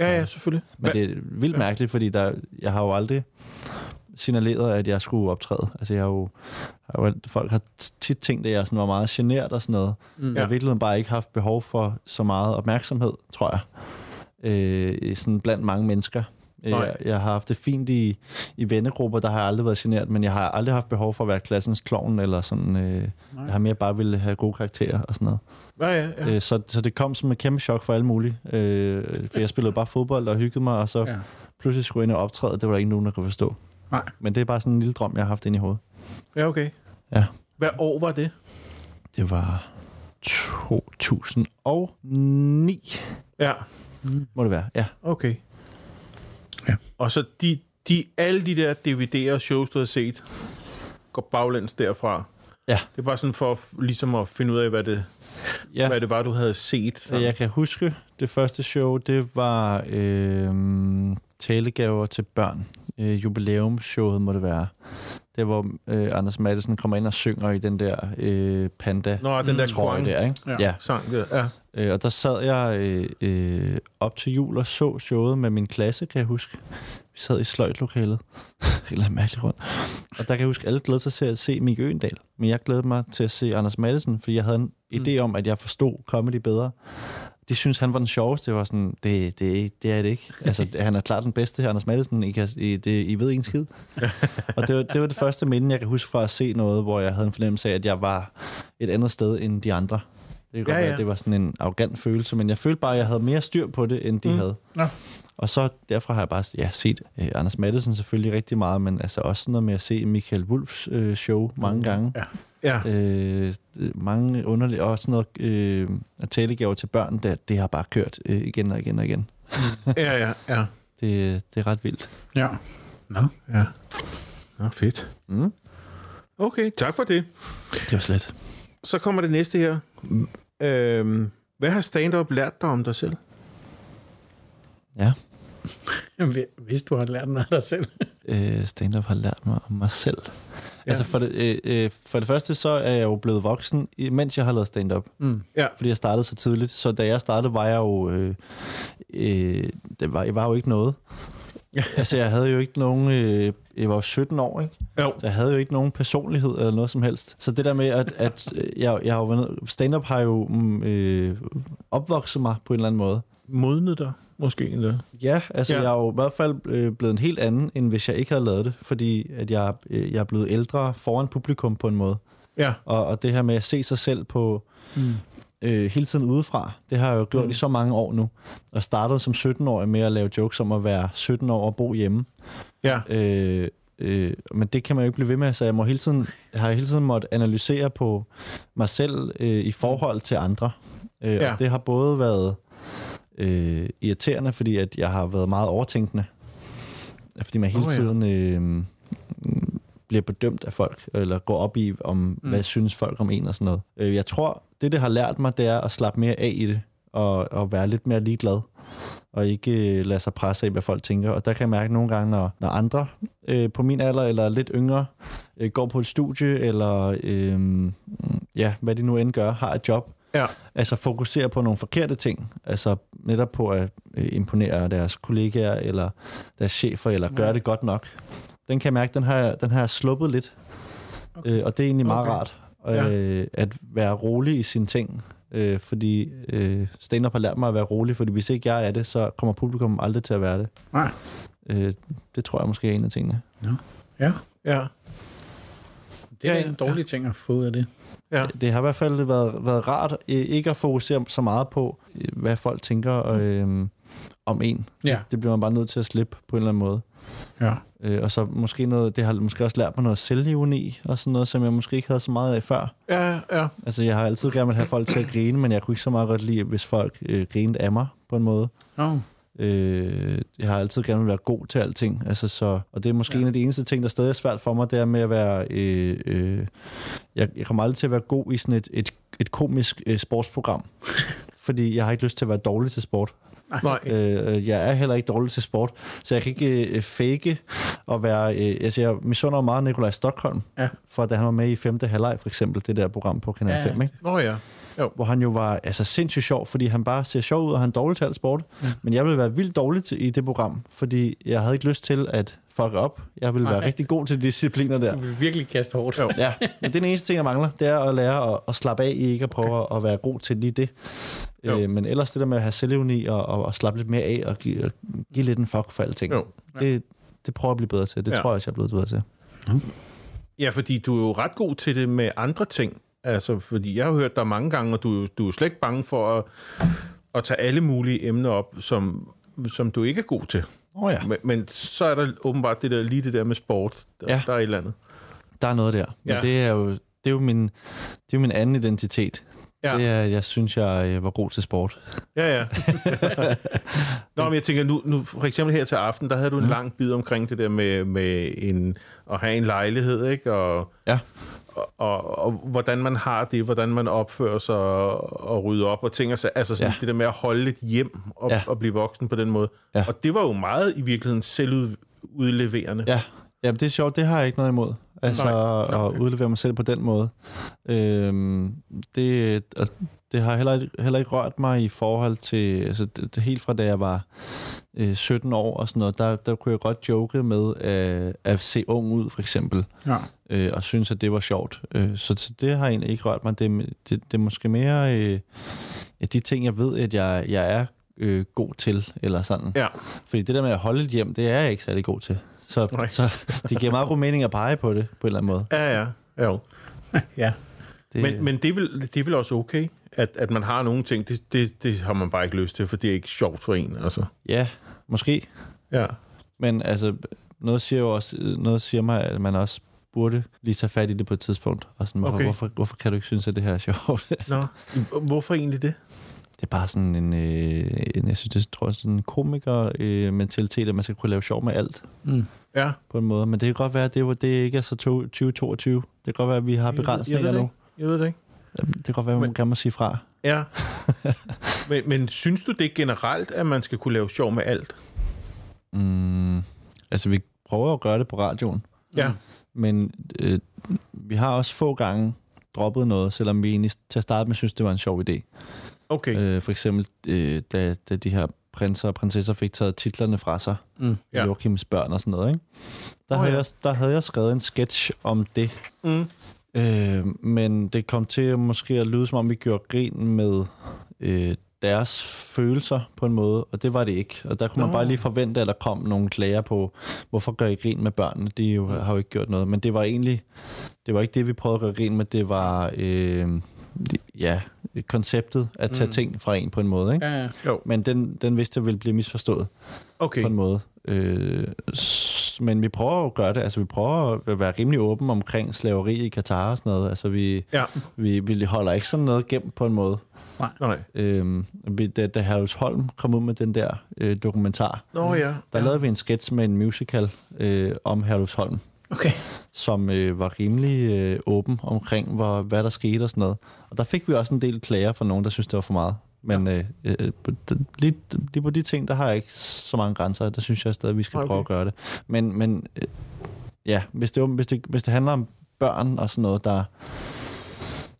ja, ja, selvfølgelig. Men det er vildt mærkeligt, fordi der, jeg har jo aldrig signaleret, at jeg skulle optræde. Altså, jeg har jo, har jo folk har tit tænkt, at jeg sådan var meget genert og sådan noget. Mm. Jeg har virkelig bare ikke haft behov for så meget opmærksomhed, tror jeg. Øh, sådan blandt mange mennesker. Jeg, jeg har haft det fint i, i vennegrupper, der har jeg aldrig været genert, men jeg har aldrig haft behov for at være klassens klovn, eller sådan, øh, jeg har mere bare ville have gode karakterer og sådan noget. Ja, ja, ja. Øh, så, så det kom som et kæmpe chok for alle mulige. Øh, for jeg spillede bare fodbold og hyggede mig, og så ja. Ja. pludselig skulle jeg ind og optræde. Det var der ikke nogen, der kunne forstå. Nej. Men det er bare sådan en lille drøm, jeg har haft inde i hovedet. ja, okay. Ja. Hvad år var det? Det var 2009, Ja, må det være. Ja, okay. Og så de, de, alle de der DVD'er og shows, du har set, går baglæns derfra. Ja. Det er bare sådan for ligesom at finde ud af, hvad det, ja. hvad det var, du havde set. Så jeg kan huske, det første show, det var øh, talegaver til børn. Øh, jubilæumshowet må det være. Det hvor øh, Anders Madsen kommer ind og synger i den der øh, panda Nå, den der trøje der, ikke? Ja. ja. sang der. Ja. Øh, og der sad jeg øh, øh, op til jul og så showet med min klasse, kan jeg huske. Vi sad i sløjtlokalet. Helt mærkeligt rundt. Og der kan jeg huske, at alle glædede sig til at se Mik Øendal. Men jeg glædede mig til at se Anders Madsen, fordi jeg havde en idé om, at jeg forstod comedy bedre. De synes han var den sjoveste. Det var sådan, det, det, det er det ikke. Altså, han er klart den bedste, Anders Madsen. I, kan, I, det, I ved ikke en skid. og det var, det var det første minde, jeg kan huske fra at se noget, hvor jeg havde en fornemmelse af, at jeg var et andet sted end de andre. Det kan Ja, godt ja, være, ja. det var sådan en arrogant følelse, men jeg følte bare, at jeg havde mere styr på det, end de mm. havde. Nå. Og så derfra har jeg bare ja, set øh, Anders Madsen selvfølgelig rigtig meget, men altså også noget med at se Michael Wulfs øh, show mange gange. Ja. ja. Øh, mange underlige, og sådan noget øh, at talegaver til børn, det, det har bare kørt øh, igen og igen og igen. ja, ja, ja. Det, det er ret vildt. Ja. Nå. ja. Nå, fedt. Mm. Okay, tak for det. Det var slet. Så kommer det næste her. Øhm, hvad har stand-up lært dig om dig selv? Ja. Hvis du har lært noget af dig selv. Øh, stand-up har lært mig om mig selv. Ja. Altså for det, øh, øh, for det første, så er jeg jo blevet voksen, mens jeg har lavet stand-up. Mm. Ja. Fordi jeg startede så tidligt. Så da jeg startede, var jeg jo... Øh, øh, det var, jeg var jo ikke noget. altså, jeg havde jo ikke nogen... Øh, jeg var jo 17 år, ikke? Jo. Så jeg havde jo ikke nogen personlighed eller noget som helst. Så det der med, at, at øh, jeg, jeg har stand-up har jo mm, øh, opvokset mig på en eller anden måde. Modnet dig, måske endda. Ja, altså ja. jeg er jo i hvert fald øh, blevet en helt anden, end hvis jeg ikke havde lavet det. Fordi at jeg, øh, jeg er blevet ældre foran publikum på en måde. Ja. Og, og det her med at se sig selv på Mm. Øh, hele tiden udefra, det har jeg jo gjort Mm. i så mange år nu. Og startede som 17-årig med at lave jokes om at være 17 år og bo hjemme. Ja. Øh, øh, men det kan man jo ikke blive ved med, så jeg må hele tiden, jeg har hele tiden måttet analysere på mig selv øh, i forhold til andre. Øh, Ja. Og det har både været øh, irriterende, fordi at jeg har været meget overtænkende. Fordi man hele Åh, ja. tiden øh, bliver bedømt af folk, eller går op i, om mm. hvad synes folk om en og sådan noget. Øh, jeg tror, det det har lært mig, det er at slappe mere af i det, og, og være lidt mere ligeglad og ikke øh, lade sig presse af, hvad folk tænker. Og der kan jeg mærke nogle gange, når, når andre øh, på min alder eller lidt yngre øh, går på et studie, eller øh, ja, hvad de nu end gør, har et job, Ja. altså fokusere på nogle forkerte ting. Altså netop på at øh, imponere deres kollegaer, eller deres chefer, eller gøre det godt nok. Den kan jeg mærke, den har, den har sluppet lidt. Okay. Øh, og det er egentlig meget Okay. rart, øh, at være rolig i sine ting. Øh, fordi øh, stand-up har lært mig at være rolig, fordi hvis ikke jeg er det, så kommer publikum aldrig til at være det. Nej. Øh, det tror jeg måske er en af tingene. Ja, Ja. det er Ja, ja, en dårlig ting at få ud af det. Ja. Det har i hvert fald været, været rart øh, ikke at fokusere så meget på, øh, hvad folk tænker øh, om en. Ja. Det bliver man bare nødt til at slippe på en eller anden måde. Ja. Øh, og så måske noget, det har måske også lært mig noget selvironi, og sådan noget, som jeg måske ikke havde så meget af før. Ja, ja. Altså, jeg har altid gerne vil have folk til at grine, men jeg kunne ikke så meget godt lide, hvis folk øh, grinede af mig på en måde. Oh. Øh, jeg har altid gerne vil være god til alting. Altså, så, og det er måske Ja. en af de eneste ting, der stadig er svært for mig, det er med at være... Øh, øh, jeg, jeg kommer aldrig til at være god i sådan et, et, et komisk øh, sportsprogram. fordi jeg har ikke lyst til at være dårlig til sport. Nej. Øh, jeg er heller ikke dårlig til sport, så jeg kan ikke øh, fake og være... Øh, altså, jeg misunder jo meget Nikolaj Stockholm, Ja. for da han var med i 5. halvleg, for eksempel, det der program på Kanal Ja, 5, ikke? Nå ja. hvor han jo var altså, sindssygt sjov, fordi han bare ser sjov ud, og han er dårlig til alt sport. Ja. Men jeg ville være vildt dårlig til, i det program, fordi jeg havde ikke lyst til at fuck op. Jeg ville Nej. være rigtig god til discipliner der. Du vil virkelig kaste hårdt. Jo. Ja, men det er den eneste ting, jeg mangler, det er at lære at, at slappe af i ikke at prøve okay. at være god til lige det. Jo. Øh, men ellers det der med at have selvevni og, og, og slappe lidt mere af og give, og give lidt en fuck for alting, Jo. det, det prøver jeg at blive bedre til. Det Ja. ja. tror jeg også, jeg er blevet bedre til. Ja, fordi du er jo ret god til det med andre ting. Altså, fordi jeg har hørt dig mange gange, og du, er du er slet ikke bange for at, at tage alle mulige emner op, som, som du ikke er god til. Oh, ja, Men, men så er der åbenbart det der, lige det der med sport. Der, Ja. der er et eller andet. der er noget der. Men Ja. det er jo det er jo min, det er jo min anden identitet. Ja. Det er, jeg synes, jeg var god til sport. Ja, ja. Nå, men jeg tænker, nu, nu for eksempel her til aften, der havde du en Mhm. lang bid omkring det der med, med en, at have en lejlighed, ikke? Og, Ja. Og, og, hvordan man har det, hvordan man opfører sig og, og rydder op og ting og sager. Altså sådan Ja. det der med at holde et hjem og, ja. Og blive voksen på den måde. Ja. Og det var jo meget i virkeligheden selvudleverende. Ja, ja det er sjovt. Det har jeg ikke noget imod. Altså Nej. At udlevere mig selv på den måde. Øhm, det, det har heller, ikke- heller ikke rørt mig i forhold til... Altså, det, det, helt fra da jeg var øh, 17 år og sådan noget, der, der kunne jeg godt joke med øh, at se ung ud, for eksempel. Ja. øh, og synes, at det var sjovt. Øh, så, så det har egentlig ikke rørt mig. Det, det, det er måske mere øh, de ting, jeg ved, at jeg, jeg er øh, god til, eller sådan. Ja. Fordi det der med at holde et hjem, det er jeg ikke særlig god til. Så, Nej. så det giver meget god mening at pege på det, på en eller anden måde. Ja, ja. Jo. ja. Det, Men, men det, er vel, det er vel også okay, at, at man har nogle ting, det, det, det har man bare ikke lyst til, for det er ikke sjovt for en. Altså. Ja, måske. Ja. Men altså, noget siger jo også, noget siger mig, at man også burde lige tage fat i det på et tidspunkt. Og sådan, hvorfor, Okay. hvorfor, hvorfor kan du ikke synes, at det her er sjovt? Nå. Hvorfor egentlig det? Det er bare sådan en, øh, en jeg synes, det tror jeg, sådan en komiker-mentalitet, at man skal kunne lave sjov med alt Mm. Ja. på en måde. Men det kan godt være, at det, det ikke er så to- 2022. Det kan godt være, at vi har Jeg ved- jeg ved begrænsninger nu. ikke. Jeg ved det ikke. Det kan godt være, at man Men- gerne må sige fra. Ja. men, men synes du det generelt, at man skal kunne lave sjov med alt? Mm, altså, vi prøver at gøre det på radioen, Ja. men øh, vi har også få gange droppet noget, selvom vi egentlig til at starte med synes, det var en sjov idé. Okay. Øh, for eksempel, øh, da, da de her prinser og prinsesser fik taget titlerne fra sig, Mm. Ja. Joachims børn og sådan noget, ikke? Der, oh, havde ja. jeg, der havde jeg skrevet en sketch om det, Mm. øh, men det kom til måske at lyde, som om vi gjorde grin med øh, deres følelser på en måde, og det var det ikke. Og der kunne man Nå. bare lige forvente, at der kom nogle klager på, hvorfor gør I grin med børnene? De jo, har jo ikke gjort noget. Men det var egentlig, det var ikke det, vi prøvede at gøre grin med. Det var, øh, ja, konceptet at tage Mm. ting fra en på en måde, ikke? Ja, ja. Jo. Men den, den vidste jeg ville blive misforstået Okay. på en måde. Øh, men vi prøver at gøre det. Altså, vi prøver at være rimelig åben omkring slaveri i Katar og sådan noget. Altså, vi, Ja. vi, vi holder ikke sådan noget gemt på en måde. Nej. Øh, vi, da, da Holm kom ud med den der øh, dokumentar, Nå ja. der ja. lavede vi en sketch med en musical øh, om Holm, Okay. Som øh, var rimelig øh, åben omkring, hvor, hvad der skete og sådan noget. Og der fik vi også en del klager fra nogen, der synes det var for meget. Men øh, øh, de, lige, lige på de ting, der har jeg ikke så mange grænser. Der synes jeg stadig, at vi skal Okay. prøve at gøre det. Men, men øh, ja, hvis det, hvis, det, hvis det handler om børn og sådan noget, der...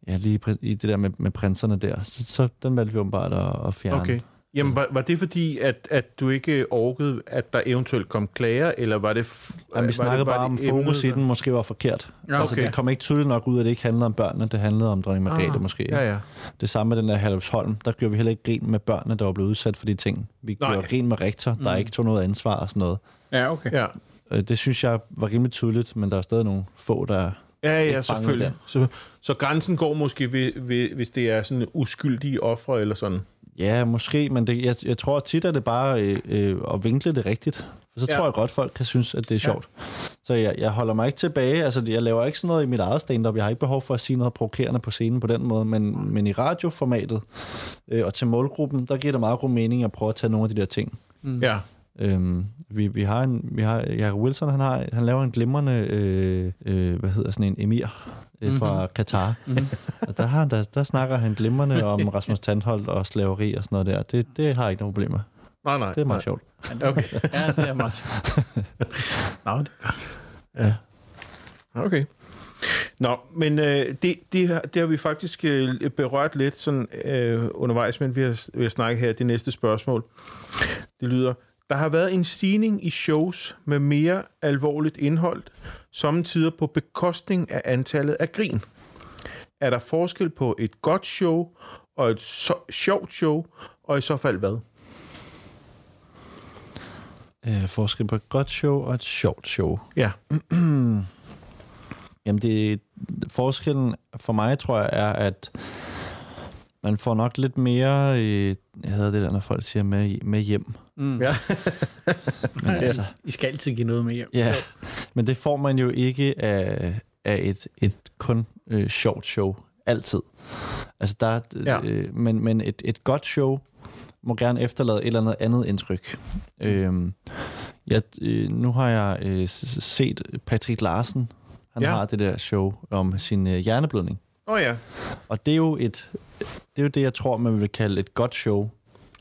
Ja, lige i det der med, med prinserne der, så, så den valgte vi åbenbart at, at fjerne. Okay. Jamen, var, var det fordi, at, at du ikke orkede, at der eventuelt kom klager, eller var det... F- Jamen, vi var snakkede det, bare om det fokus i den måske var forkert. Ja, Altså, okay. det kom ikke tydeligt nok ud, at det ikke handlede om børnene, det handlede om dronning Margrethe Ah, måske. Ja, ja. Det samme med den der Herlufsholm, der gjorde vi heller ikke grin med børnene, der var blevet udsat for de ting. Vi Nej. gjorde grin med rektor, der Mm. ikke tog noget ansvar og sådan noget. Ja, okay. Ja, Øh, Det synes jeg var rimelig tydeligt, men der er stadig nogle få, der... ja, ja selvfølgelig. Så, så grænsen går måske, ved, ved, hvis det er sådan uskyldige ofre eller sådan. Ja, måske, men det, jeg, jeg tror tit, at det bare øh, øh, at vinkle det rigtigt. For så Ja. ja. tror jeg godt, folk kan synes, at det er sjovt. Så jeg, jeg holder mig ikke tilbage. Altså, jeg laver ikke sådan noget i mit eget stand-up. Jeg har ikke behov for at sige noget provokerende på scenen på den måde, men, men i radioformatet øh, og til målgruppen, der giver det meget god mening at prøve at tage nogle af de der ting. Mm. Ja. Øhm, vi, vi har en, vi har Jacob Wilson, han, har, han laver en glimrende, øh, øh, hvad hedder sådan en emir øh, fra Mhm. Katar. Mhm. Og der, har, der, der snakker han glimrende om Rasmus Tandholt og slaveri og sådan noget der. Det, det har jeg ikke nogen problemer. Nej, nej. Det er meget nej. sjovt. Okay. Ja, det er meget sjovt. Nå, det er godt. Ja. Okay. Nå, men øh, det, det, har- det har vi faktisk øh, berørt lidt sådan, øh, undervejs, men vi har, vi har snakket her det næste spørgsmål. Det lyder, der har været en stigning i shows med mere alvorligt indhold, samtidig på bekostning af antallet af grin. Er der forskel på et godt show og et så, sjovt show, og i så fald hvad? Øh, forskel på et godt show og et sjovt show. Ja. Jamen, det, forskellen for mig, tror jeg, er, at man får nok lidt mere, øh, jeg havde det der, når folk siger, med, med hjem. Mm. Ja. Men altså, I skal altid give noget med hjem. Ja, men det får man jo ikke af, af et, et kun øh, sjovt show. Altid. Altså der, Ja. øh, men, men et, et godt show må gerne efterlade et eller andet andet indtryk. Øhm, jeg, øh, nu har jeg øh, set Patrick Larsen. Han ja. har det der show om sin øh, hjerneblødning. Åh oh, ja. Og det er jo et, det er jo det, jeg tror, man vil kalde et godt show.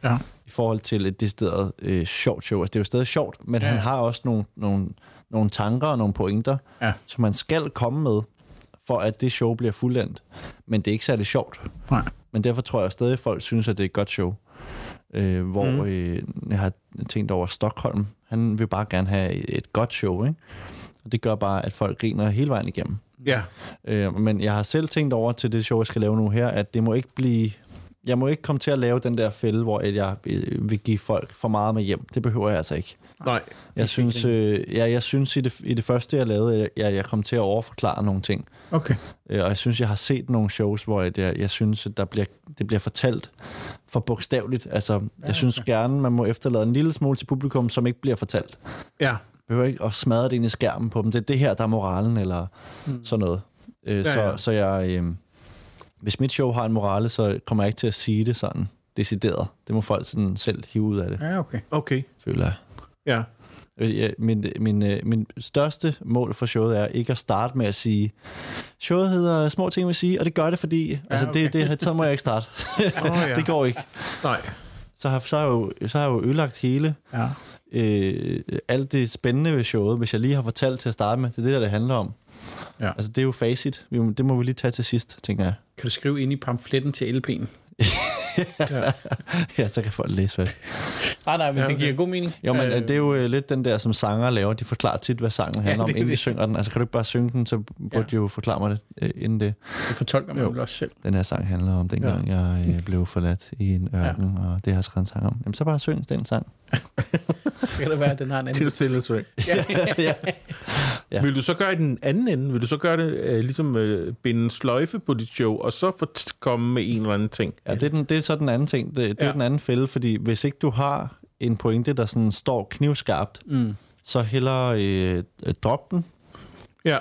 Ja. Forhold til et decideret øh, sjovt show. Altså, det er jo stadig sjovt, men Ja. han har også nogle, nogle, nogle tanker og nogle pointer, Ja. som man skal komme med, for at det show bliver fuldendt. Men det er ikke særlig sjovt. Nej. Men derfor tror jeg stadig, at folk synes, at det er et godt show. Øh, hvor mm. øh, jeg har tænkt over Stockholm. Han vil bare gerne have et, et godt show, ikke? Og det gør bare, at folk griner hele vejen igennem. Ja. Øh, men jeg har selv tænkt over til det show, jeg skal lave nu her, at det må ikke blive... Jeg må ikke komme til at lave den der fælde, hvor at jeg øh, vil give folk for meget med hjem. Det behøver jeg altså ikke. Nej. Jeg synes, øh, ja, jeg synes i, det, i det første, jeg lavede, jeg, jeg, jeg kom til at overforklare nogle ting. Okay. Øh, og jeg synes, jeg har set nogle shows, hvor jeg, jeg, jeg synes, at der bliver, det bliver fortalt for bogstaveligt. Altså, Ja, jeg synes okay. gerne, man må efterlade en lille smule til publikum, som ikke bliver fortalt. Ja. behøver ikke at smadre det ind i skærmen på dem. Det er det her, der er moralen, eller mm. sådan noget. Øh, Ja, så, ja. så jeg... Øh, hvis mit show har en morale, så kommer jeg ikke til at sige det sådan decideret. Det må folk sådan selv hive ud af det, Ja, okay. Okay. føler jeg. Ja. Min, min, øh, min største mål for showet er ikke at starte med at sige, showet hedder Små ting, vi sige, og det gør det, fordi... Ja, altså, okay. det, det, så må jeg ikke starte. Åh, ja. det går ikke. Nej. Så har, så har, jeg, jo, så har jeg jo ødelagt hele Ja. øh, alt det spændende ved showet, hvis jeg lige har fortalt til at starte med. Det er det, der det handler om. Ja. Altså, det er jo facit. Det må vi lige tage til sidst, tænker jeg. Kan du skrive ind i pamfletten til LP'en? ja, så kan folk læse hvad. Nej, nej, men Ja, ja, okay. det giver god mening. Jo, men øh, det er jo øh, lidt den der, som sanger laver. De forklarer tit, hvad sangen handler det om, inden de det. synger den. Altså, kan du ikke bare synge den, så burde Ja. de jo forklare mig det øh, inden det. Du fortolker mig Jo. også selv. Den her sang handler om dengang, ja. jeg øh, blev forladt i en ørken, ja. og det har jeg skrevet en sang om. Jamen, så bare syng den sang. Kan det være, at den har en anden. Tilstillelse. ja. Ja. Ja. Vil du så gøre det den anden ende? Vil du så gøre det øh, ligesom øh, binde en sløjfe på dit show, og så få komme med en eller anden ting? Ja, det er, den, det er så den anden ting. Det, det ja. Er den anden fælde, fordi hvis ikke du har en pointe, der sådan står knivskarpt, Mm. så hellere øh, øh, drop den. Ja.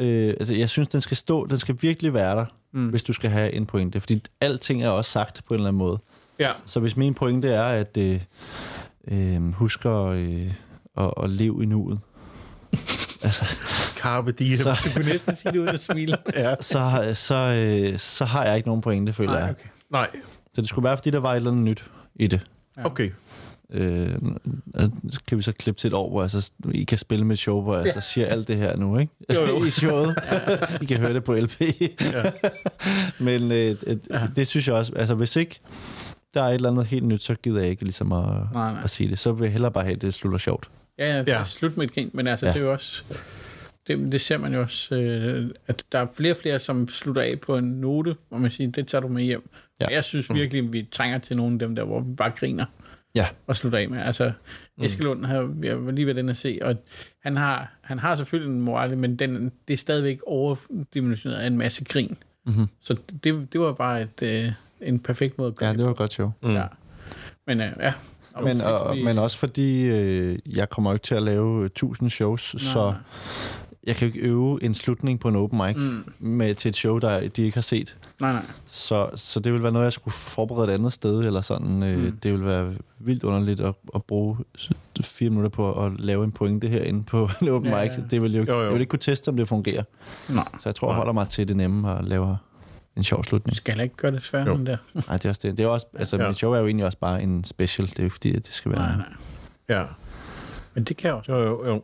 Øh, altså, jeg synes, den skal stå, den skal virkelig være der, mm. Mm. hvis du skal have en pointe. Fordi alting er også sagt på en eller anden måde. Ja. Så hvis min pointe er, at øh, øh, husk at, øh, at, at leve i nuet, altså, Carpe diem. så, Du kunne næsten sige det uden at smile. Ja. så, så, øh, så har jeg ikke nogen pointe, føler Nej, jeg. okay. Nej. Så det skulle være, fordi der var et eller andet nyt i det. Okay. Øh, så kan vi så klippe til et år, hvor jeg så, I kan spille med et show, hvor jeg så siger alt det her nu, ikke? Jo, jo. I showet. I kan høre det på LP. Ja. Men øh, et, det synes jeg også, altså hvis ikke der er et eller andet helt nyt, så gider jeg ikke ligesom at, Nej, nej. at sige det. Så vil jeg hellere bare have, at det slutter sjovt. Ja, ja, Ja. slut med et grin, men altså, Ja. det er jo også... Det, det ser man jo også, øh, at der er flere og flere, som slutter af på en note, hvor man siger, det tager du med hjem. Ja. Jeg synes virkelig, at vi trænger til nogle af dem der, hvor vi bare griner Ja. og slutter af med. Altså, mm. Eskelund har jeg var lige ved den at se, og han har, han har selvfølgelig en moral, men den, det er stadigvæk overdimensioneret af en masse grin. Mm-hmm. Så det, det var bare et, øh, en perfekt måde at gøre Ja, det var et godt show. Mm. Ja. Men øh, ja. Og Men, og, vi- men også fordi, øh, jeg kommer jo ikke til at lave øh, 1000 shows, Nej, så jeg kan jo ikke øve en slutning på en open mic Mm. med, til et show, der de ikke har set. Nej, nej. Så, så det vil være noget, jeg skulle forberede et andet sted, eller sådan. Øh, Mm. Det vil være vildt underligt at, at bruge fire minutter på at lave en pointe herinde på en open Ja, mic. ja. Det vil jo, Jo, jo. Jeg vil ikke kunne teste, om det fungerer. Nej. Så jeg tror, jeg holder mig til det nemme og laver en sjov Du slutning. skal heller ikke gøre det sværere end der. Nej, det er også det. Det er også, altså, Ja. mit show er jo egentlig også bare en special. Det er jo fordi, at det skal være... Nej, nej. Ja. Men det kan også. Jo, jo, jo.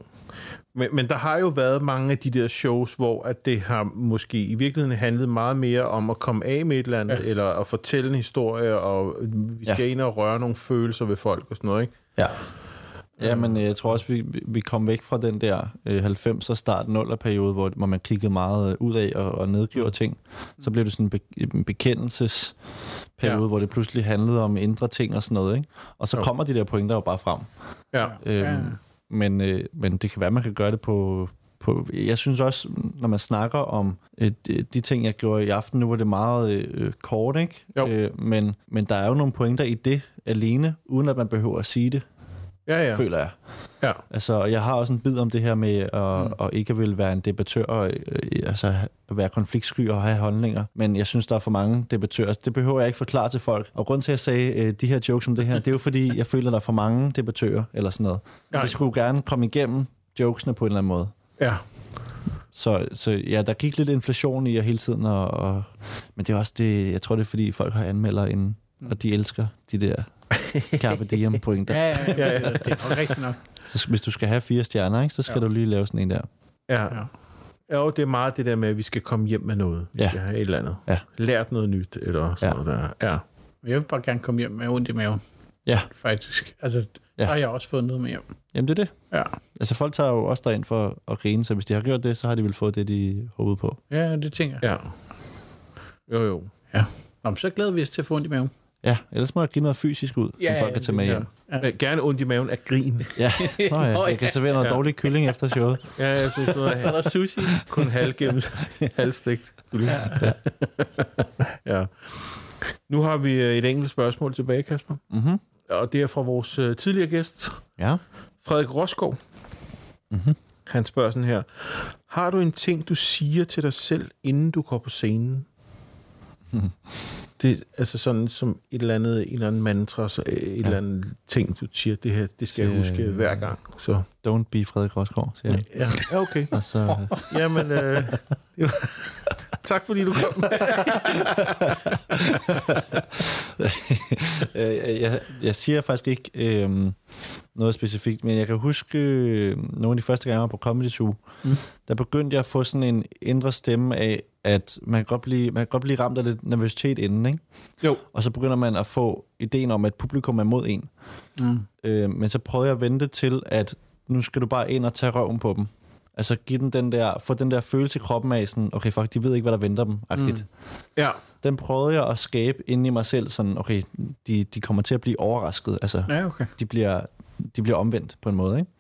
Men, men der har jo været mange af de der shows, hvor at det har måske i virkeligheden handlet meget mere om at komme af med et eller andet, ja. Eller at fortælle en historie, og vi skal ja. ind og røre nogle følelser ved folk og sådan noget, ikke? Ja. Ja, men øh, jeg tror også, vi, vi kom væk fra den der øh, 90'er start 0'er periode, hvor, hvor man kiggede meget øh, ud af og, og nedgjorde ting. Så blev det sådan en, be, en bekendelsesperiode, Ja. hvor det pludselig handlede om indre ting og sådan noget. Ikke? Og så Jo. kommer de der pointer jo bare frem. Ja. Øhm, Ja. men, øh, men det kan være, man kan gøre det på... på jeg synes også, når man snakker om øh, de, de ting, jeg gjorde i aften, nu var det meget øh, kort, ikke? Jo. Øh, men, men der er jo nogle pointer i det alene, uden at man behøver at sige det, Ja, ja. ja. føler jeg. ja. Altså, jeg har også en bid om det her med at, mm. at ikke vil være en debattør, og, øh, altså at være konfliktsky og have holdninger. Men jeg synes, der er for mange debattører. Altså, det behøver jeg ikke forklare til folk. Og grund til, at jeg sagde øh, de her jokes om det her, det er jo fordi, jeg føler, der er for mange debattører, eller sådan noget. Nej. Det skulle gerne komme igennem jokesene på en eller anden måde. Ja. Så, så ja, der gik lidt inflation i jer hele tiden, og, og, men det er også det, jeg tror, det er fordi, folk har anmelder inden, og de elsker de der carpe diem pointer. Ja, ja, ja, ja. Det er nok rigtigt nok. Så hvis du skal have fire stjerner, ikke, så skal Ja. du lige lave sådan en der. Ja. Ja. Jo, det er meget det der med, at vi skal komme hjem med noget. Vi Ja. skal have et eller andet. Ja. Lært noget nyt, eller sådan Ja. noget der. Ja. Jeg vil bare gerne komme hjem med ondt i maven, Ja, faktisk. Altså, Ja. ja. der har jeg også fået noget med hjem. jamen det er det. Ja, Altså folk tager jo også derind for at grine, så hvis de har gjort det, så har de vel fået det, de håbede på. ja det tænker jeg. Ja. Jo, jo. Nå, men så glæder vi os til at få ondt i maven. Ja, ellers må jeg give noget fysisk ud, Ja, som folk kan tage med Ja. hjem. Ja. Men Gerne ondt i maven af grin. Ja, Nå, ja. Jeg kan ja. servere noget Ja. dårlig kylling efter showet. Ja, jeg synes, noget Så er er der sushi. kun halvgennem, halvstegt. Ja. ja. Nu har vi øh, et enkelt spørgsmål tilbage, Kasper. Mm-hmm. Og det er fra vores øh, tidligere gæst, Ja. Frederik Roskov. Mm-hmm. Han spørger sådan her. Har du en ting, du siger til dig selv, inden du går på scenen? Det altså sådan som et eller andet, en eller anden mantra, så et ja. eller andet ting, du siger, det her, det skal jeg huske hver gang. Så, Don't be Frederik Rosgaard, siger han. ja, ja okay. Og så, Jamen, øh, var- tak fordi du kom. øh, jeg, jeg siger faktisk ikke øh, noget specifikt, men jeg kan huske øh, nogle af de første gange, på Comedy Zoo, mm. der begyndte jeg at få sådan en indre stemme af, at man kan godt blive, man kan godt blive ramt af lidt nervøsitet inden, ikke? Jo. Og så begynder man at få ideen om, at publikum er mod en. Mm. Øh, men så prøvede jeg at vente til, at nu skal du bare ind og tage røven på dem. Altså give den den der, få den der følelse i kroppen af, sådan, okay, fuck, de ved ikke, hvad der venter dem, agtigt. Mm. Ja, Den prøvede jeg at skabe inde i mig selv, sådan, okay, de, de kommer til at blive overrasket. Altså, Ja, okay. de bliver, de bliver omvendt på en måde, ikke?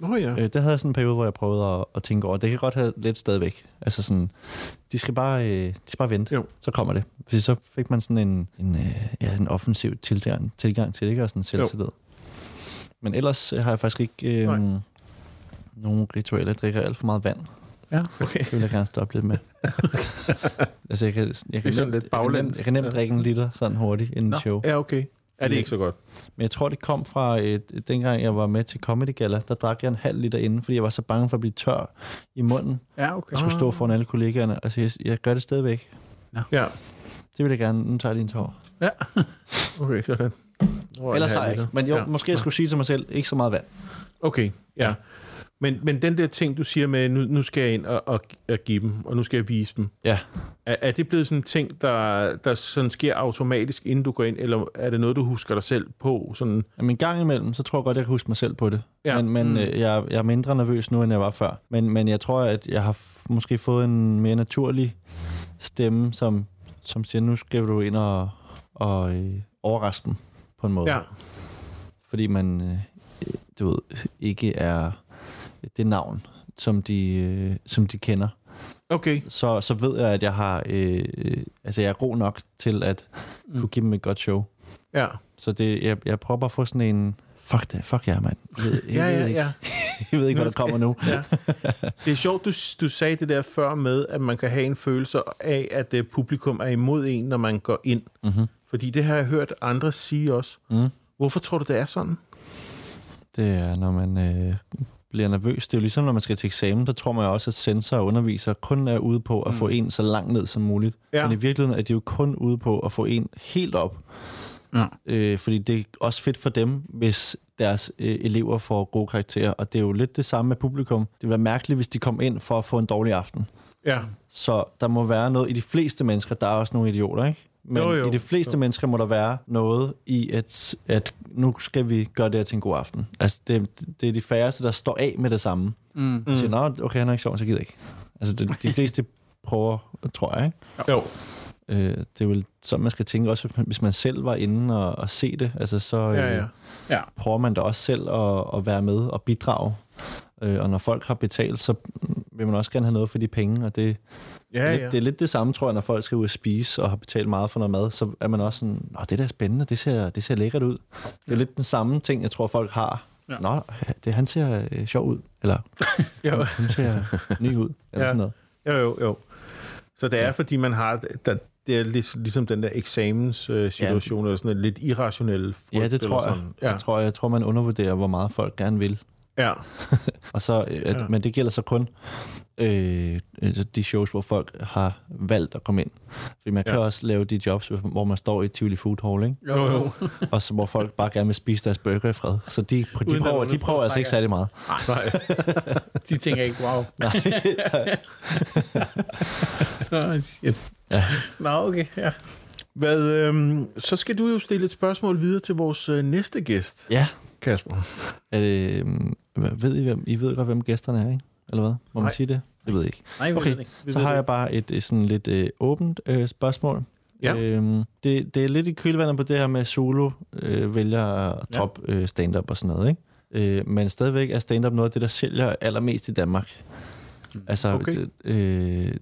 Nå ja. Øh, det havde jeg sådan en periode, hvor jeg prøvede at, at tænke over. Det kan godt have lidt stadigvæk. Altså sådan, de skal bare, øh, de skal bare vente, Jo. så kommer det. Fordi så fik man sådan en, en, øh, ja, en offensiv tilgang, tilgang til det, ikke? Og sådan en selvtillid. Men ellers øh, har jeg faktisk ikke Nej. øh, nogen ritualer. Jeg drikker alt for meget vand. Ja, Okay. Det vil jeg gerne stoppe lidt med. altså, jeg kan, jeg kan, er sådan nemt, lidt jeg kan baglæns. nemt, jeg kan nemt Ja. drikke en liter sådan hurtigt inden Nå. show. Ja, okay. Er det ikke så godt? Men jeg tror, det kom fra, øh, dengang jeg var med til Comedy Gala, der drak jeg en halv liter inden, fordi jeg var så bange for at blive tør i munden. ja okay. Jeg skulle stå foran alle kollegaerne. Altså, jeg, jeg gør det stadigvæk. Ja. Det vil jeg gerne. Nu tager jeg lige en tår. Okay, sådan. Oh, Ellers har jeg ikke. Men jo, ja. måske jeg skulle sige til mig selv, ikke så meget vand. Okay, ja. Men, men den der ting, du siger med, nu, nu skal jeg ind og, og, og give dem, og nu skal jeg vise dem, Ja. er, er det blevet sådan en ting, der, der sådan sker automatisk, inden du går ind, eller er det noget, du husker dig selv på? Sådan, Men en gang imellem, så tror jeg godt, jeg kan huske mig selv på det. Ja. Men, men Mm. mm. jeg, jeg er mindre nervøs nu, end jeg var før. Men, men jeg tror, at jeg har måske fået en mere naturlig stemme, som, som siger, nu skal du ind og, og øh, overraske dem på en måde. ja. fordi man øh, du ved, ikke er det navn, som de, øh, som de kender. Okay, Så, så ved jeg, at jeg har, øh, altså jeg er god nok til at Mm. kunne give dem et godt show. ja. Så det, jeg, jeg prøver bare at få sådan en, fuck det, fuck jer, mand. Jeg jeg Ja, ja, ja. jeg ved ikke, hvad der kommer nu. ja. Det er sjovt, du, du sagde det der før med, at man kan have en følelse af, at det publikum er imod en, når man går ind. Mm-hmm. Fordi det har jeg hørt andre sige også. Mm. Hvorfor tror du, det er sådan? Det er, når man øh, bliver nervøs. Det er jo ligesom, når man skal til eksamen, der tror man jo også, at sensor og underviser kun er ude på at få en så langt ned som muligt. Ja. Men i virkeligheden er de jo kun ude på at få en helt op. Ja. Øh, fordi det er også fedt for dem, hvis deres øh, elever får gode karakterer. Og det er jo lidt det samme med publikum. Det ville være mærkeligt, hvis de kom ind for at få en dårlig aften. Ja, Så der må være noget i de fleste mennesker. Der er også nogle idioter, ikke? Men Jo, jo. i de fleste Jo. jo. mennesker må der være noget i, at, at nu skal vi gøre det her til en god aften. Altså, det, det er de færreste, der står af med det samme. Mm. Mm. Siger, Nå, okay, han er ikke sjov, så gider jeg ikke. Altså, det, de fleste prøver, tror jeg, ikke? jo. Øh, det er vel sådan, man skal tænke også, hvis man, selv var inde og, og se det, altså så øh, Ja, ja. Ja. prøver man da også selv at, at være med og bidrage. Øh, og når folk har betalt, så vil man også gerne have noget for de penge, og det, Ja, lidt, ja. det er lidt det samme, tror jeg, når folk skal ud og spise og har betalt meget for noget mad, så er man også sådan, Nå, det der er spændende, det ser, det ser lækkert ud. Det er Ja. lidt den samme ting, jeg tror, folk har. Ja. Nå, det, han ser øh, sjov ud, eller Jo. hun ser ny ud, eller Ja. sådan noget. Jo, jo, jo. Så det er, fordi man har... Der, det er lig- ligesom den der eksamenssituation, situation, eller sådan en lidt irrationel frygt. Ja, det tror jeg. Sådan. Ja, Jeg tror, jeg tror, man undervurderer, hvor meget folk gerne vil. Ja. Og så, øh, at, Ja. Men det gælder så kun øh, altså de shows, hvor folk har valgt at komme ind. Fordi man kan Ja. også lave de jobs, hvor man står i Tivoli Food Hall, ikke? Jo, jo. og så hvor folk bare gerne vil spise deres burger i fred. Så de, de, Uden prøver, de prøver altså ikke særlig meget. Nej. De tænker ikke, wow. Nå, shit. Ja. Nå, okay, ja. Hvad, øhm, så skal du jo stille et spørgsmål videre til vores øh, næste gæst, Ja. Kasper. Er det, hvad- ved I, hvem, I ved godt, hvem gæsterne er, ikke? Eller hvad? Må man sige det? Det ved jeg ikke. Nej, Okay, ikke. Så har jeg bare et øh, sådan lidt øh, åbent øh, spørgsmål. Ja. Øhm, det, det er lidt i kølvandet på det her med solo øh, vælger at Ja. droppe øh, stand-up og sådan noget, ikke? Øh, men stadigvæk er stand-up noget af det, der sælger allermest i Danmark. Altså, Mm. Okay. det, øh,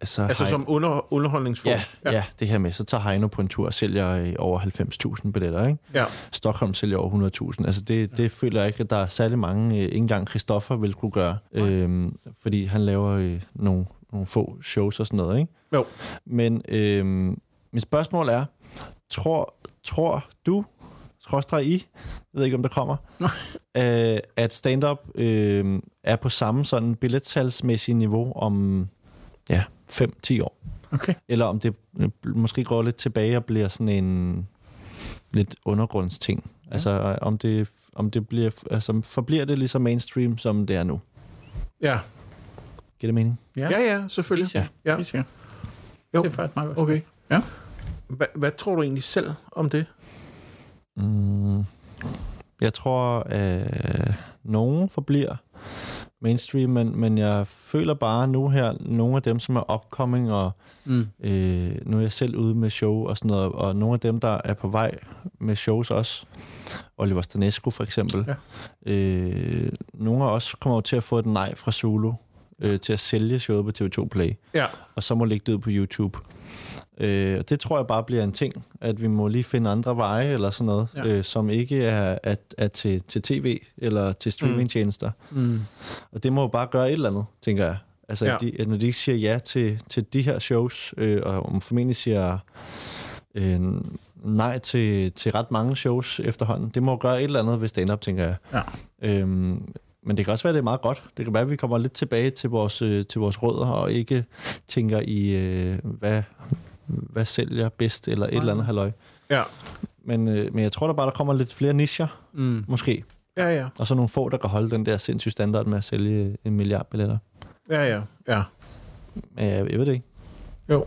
altså, Altså Hei- som under, underholdningsform. Ja, ja. ja, det her med, så tager Heino på en tur og sælger øh, over 90.000 billetter, ikke? ja. Stockholm sælger over 100.000. Altså det, det føler jeg ikke, at der er særlig mange, øh, ikke engang Christoffer vil kunne gøre, øhm, fordi han laver øh, nogle, nogle få shows og sådan noget, ikke? Jo. Men øhm, Mit spørgsmål er, tror, tror du, skråstrej I, jeg ved ikke, om der kommer, øh, at stand-up øh, er på samme sådan billetsalgsmæssige niveau om ja, 5-10 år? Okay. Eller om det øh, måske går lidt tilbage og bliver sådan en lidt undergrundsting. Ja. Altså øh, om det, om det bliver, altså forbliver det lige så mainstream, som det er nu. Ja. Giver det mening? Ja, ja, selvfølgelig. Ja. Ja. Jo. Det er faktisk meget godt. Okay. Ja. Hva, hvad tror du egentlig selv om det? Mm, jeg tror, at nogen forbliver mainstream, men, men jeg føler bare nu her, nogle af dem, som er upcoming, og Mm. øh, nu er jeg selv ude med show og sådan noget, og nogle af dem, der er på vej med shows også, Oliver Stanescu for eksempel, Ja. øh, nogle af os kommer jo til at få et nej fra Zulu øh, til at sælge showet på TV2 Play, Ja. og så må lægge det ud på YouTube. Øh, og det tror jeg bare bliver en ting, at vi må lige finde andre veje eller sådan noget, Ja. øh, som ikke er, er, er til, til tv eller til streamingtjenester. Mm. Og det må jo bare gøre et eller andet, tænker jeg. Altså, Ja. ja. de, at når de ikke siger ja til, til de her shows, øh, og formentlig siger øh, nej til, til ret mange shows efterhånden, det må gøre et eller andet ved stand-up, tænker jeg. Ja. Øhm, men det kan også være, det er meget godt. Det kan være, at vi kommer lidt tilbage til vores, øh, til vores rødder, og ikke tænker i, øh, hvad, hvad sælger bedst, eller et eller andet halløj. Ja. Men, øh, men jeg tror da bare, der kommer lidt flere nischer, Mm. måske. Ja, ja. Og så nogle få, der kan holde den der sindssyge standard med at sælge en milliard billetter. Ja, ja. Ja. Men jeg, jeg ved det ikke. Jo.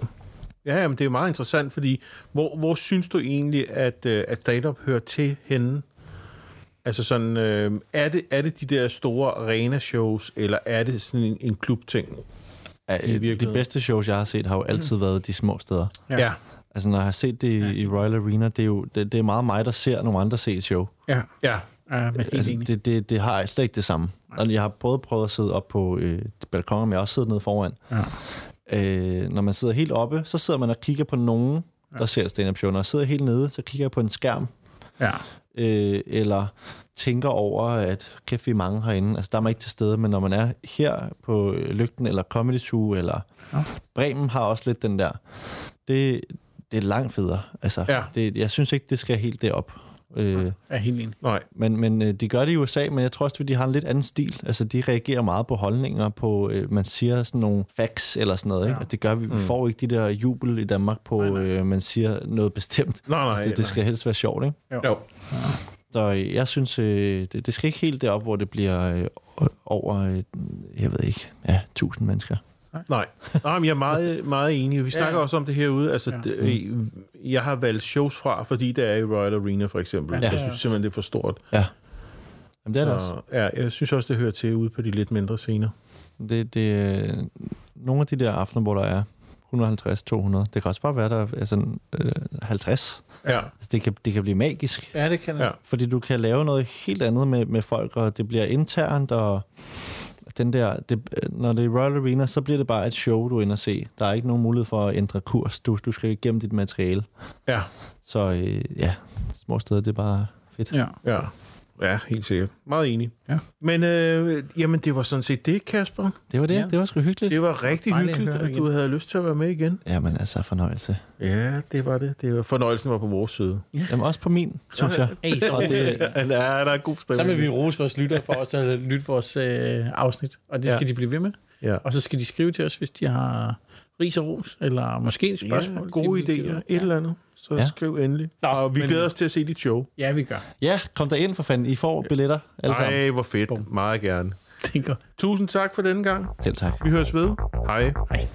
Ja, jamen, det er meget interessant, fordi hvor, hvor synes du egentlig, at, at stand-up hører til henne? Altså sådan, øh, er, det, er det de der store arena-shows, eller er det sådan en, en klubting? Ja, I de bedste shows, jeg har set, har jo altid været de små steder. Ja. Ja. Altså, når jeg har set det i, i Royal Arena, det er jo det, det er meget mig, der ser nogle andre se et show. Ja. Ja. Ja, men Altså, enig. det, det, det har slet ikke det samme. Og jeg har både prøvet at sidde op på øh, balkoner, men jeg har også siddet nede foran. Ja. Øh, når man sidder helt oppe, så sidder man og kigger på nogen, der ser stand-up show. Når jeg sidder helt nede, så kigger jeg på en skærm, Ja. Øh, eller tænker over, at kæft, vi er mange herinde. Altså, der er man ikke til stede, men når man er her på øh, Lygten, eller Comedy Zoo, eller Ja. Bremen har også lidt den der. Det, det er langt federe. Altså, Ja. det, jeg synes ikke, det skal helt derop. Øh, Jeg er helt enig. Nej. men, men øh, de gør det i USA, men jeg tror også, at de har en lidt anden stil. Altså, de reagerer meget på holdninger, på, øh, man siger sådan nogle facts eller sådan noget. Ikke? Ja. Og det gør vi. Vi får ikke de der jubel i Danmark på, Nej, nej. øh, man siger noget bestemt. Nej, nej. altså, det, det skal helst være sjovt, ikke? Jo. Så øh, jeg synes, øh, det, det skal ikke helt derop, hvor det bliver øh, over, øh, jeg ved ikke, ja, tusind mennesker. Nej, Nej men jeg er meget, meget enig. Vi snakker Ja. også om det herude. Altså, Ja. det, jeg har valgt shows fra, fordi det er i Royal Arena, for eksempel. Ja. Jeg synes simpelthen, det er for stort. Ja. Jamen, det er det også. Så, ja, jeg synes også, det hører til ude på de lidt mindre scener. Det, det, øh, nogle af de der aftener, hvor der er 150, 200, det kan også bare være, der er altså, øh, 50. Ja. Altså, det, kan, det kan blive magisk. Ja, det kan jeg. Ja. Fordi du kan lave noget helt andet med, med folk, og det bliver internt, og den der, det, når det er Royal Arena, så bliver det bare et show, du er inde og se. Der er ikke nogen mulighed for at ændre kurs. Du, du skal igennem dit materiale. Ja. Så øh, ja, små steder, det er bare fedt. Ja. Ja. Ja, helt sikkert. Meget enig. Ja. Men øh, jamen, det var sådan set det, Kasper. Det var det. Ja. Ja. Det var sgu hyggeligt. Det var rigtig Dejligt hyggeligt, at du havde lyst til at være med igen. Jamen altså, fornøjelse. Ja, det var det. det var, fornøjelsen var på vores side. Jamen også på min, synes jeg. Hey, så, det, Ja, der er god så stemning. vil vi rose vores lyttere for os at lytte vores øh, afsnit, og det Ja. skal de blive ved med. Ja. Og så skal de skrive til os, hvis de har ris og ros, eller måske et spørgsmål. Ja, de gode idéer. Et eller andet. Så Ja. skriv endelig. Nå, og vi men- glæder os til at se dit show. Ja, vi gør. ja, kom der ind for fanden. I får billetter alle sammen. Ej, hvor fedt. Meget gerne. Gør. Tusind tak for denne gang. Selv tak. Vi høres ved. Hej. Hej.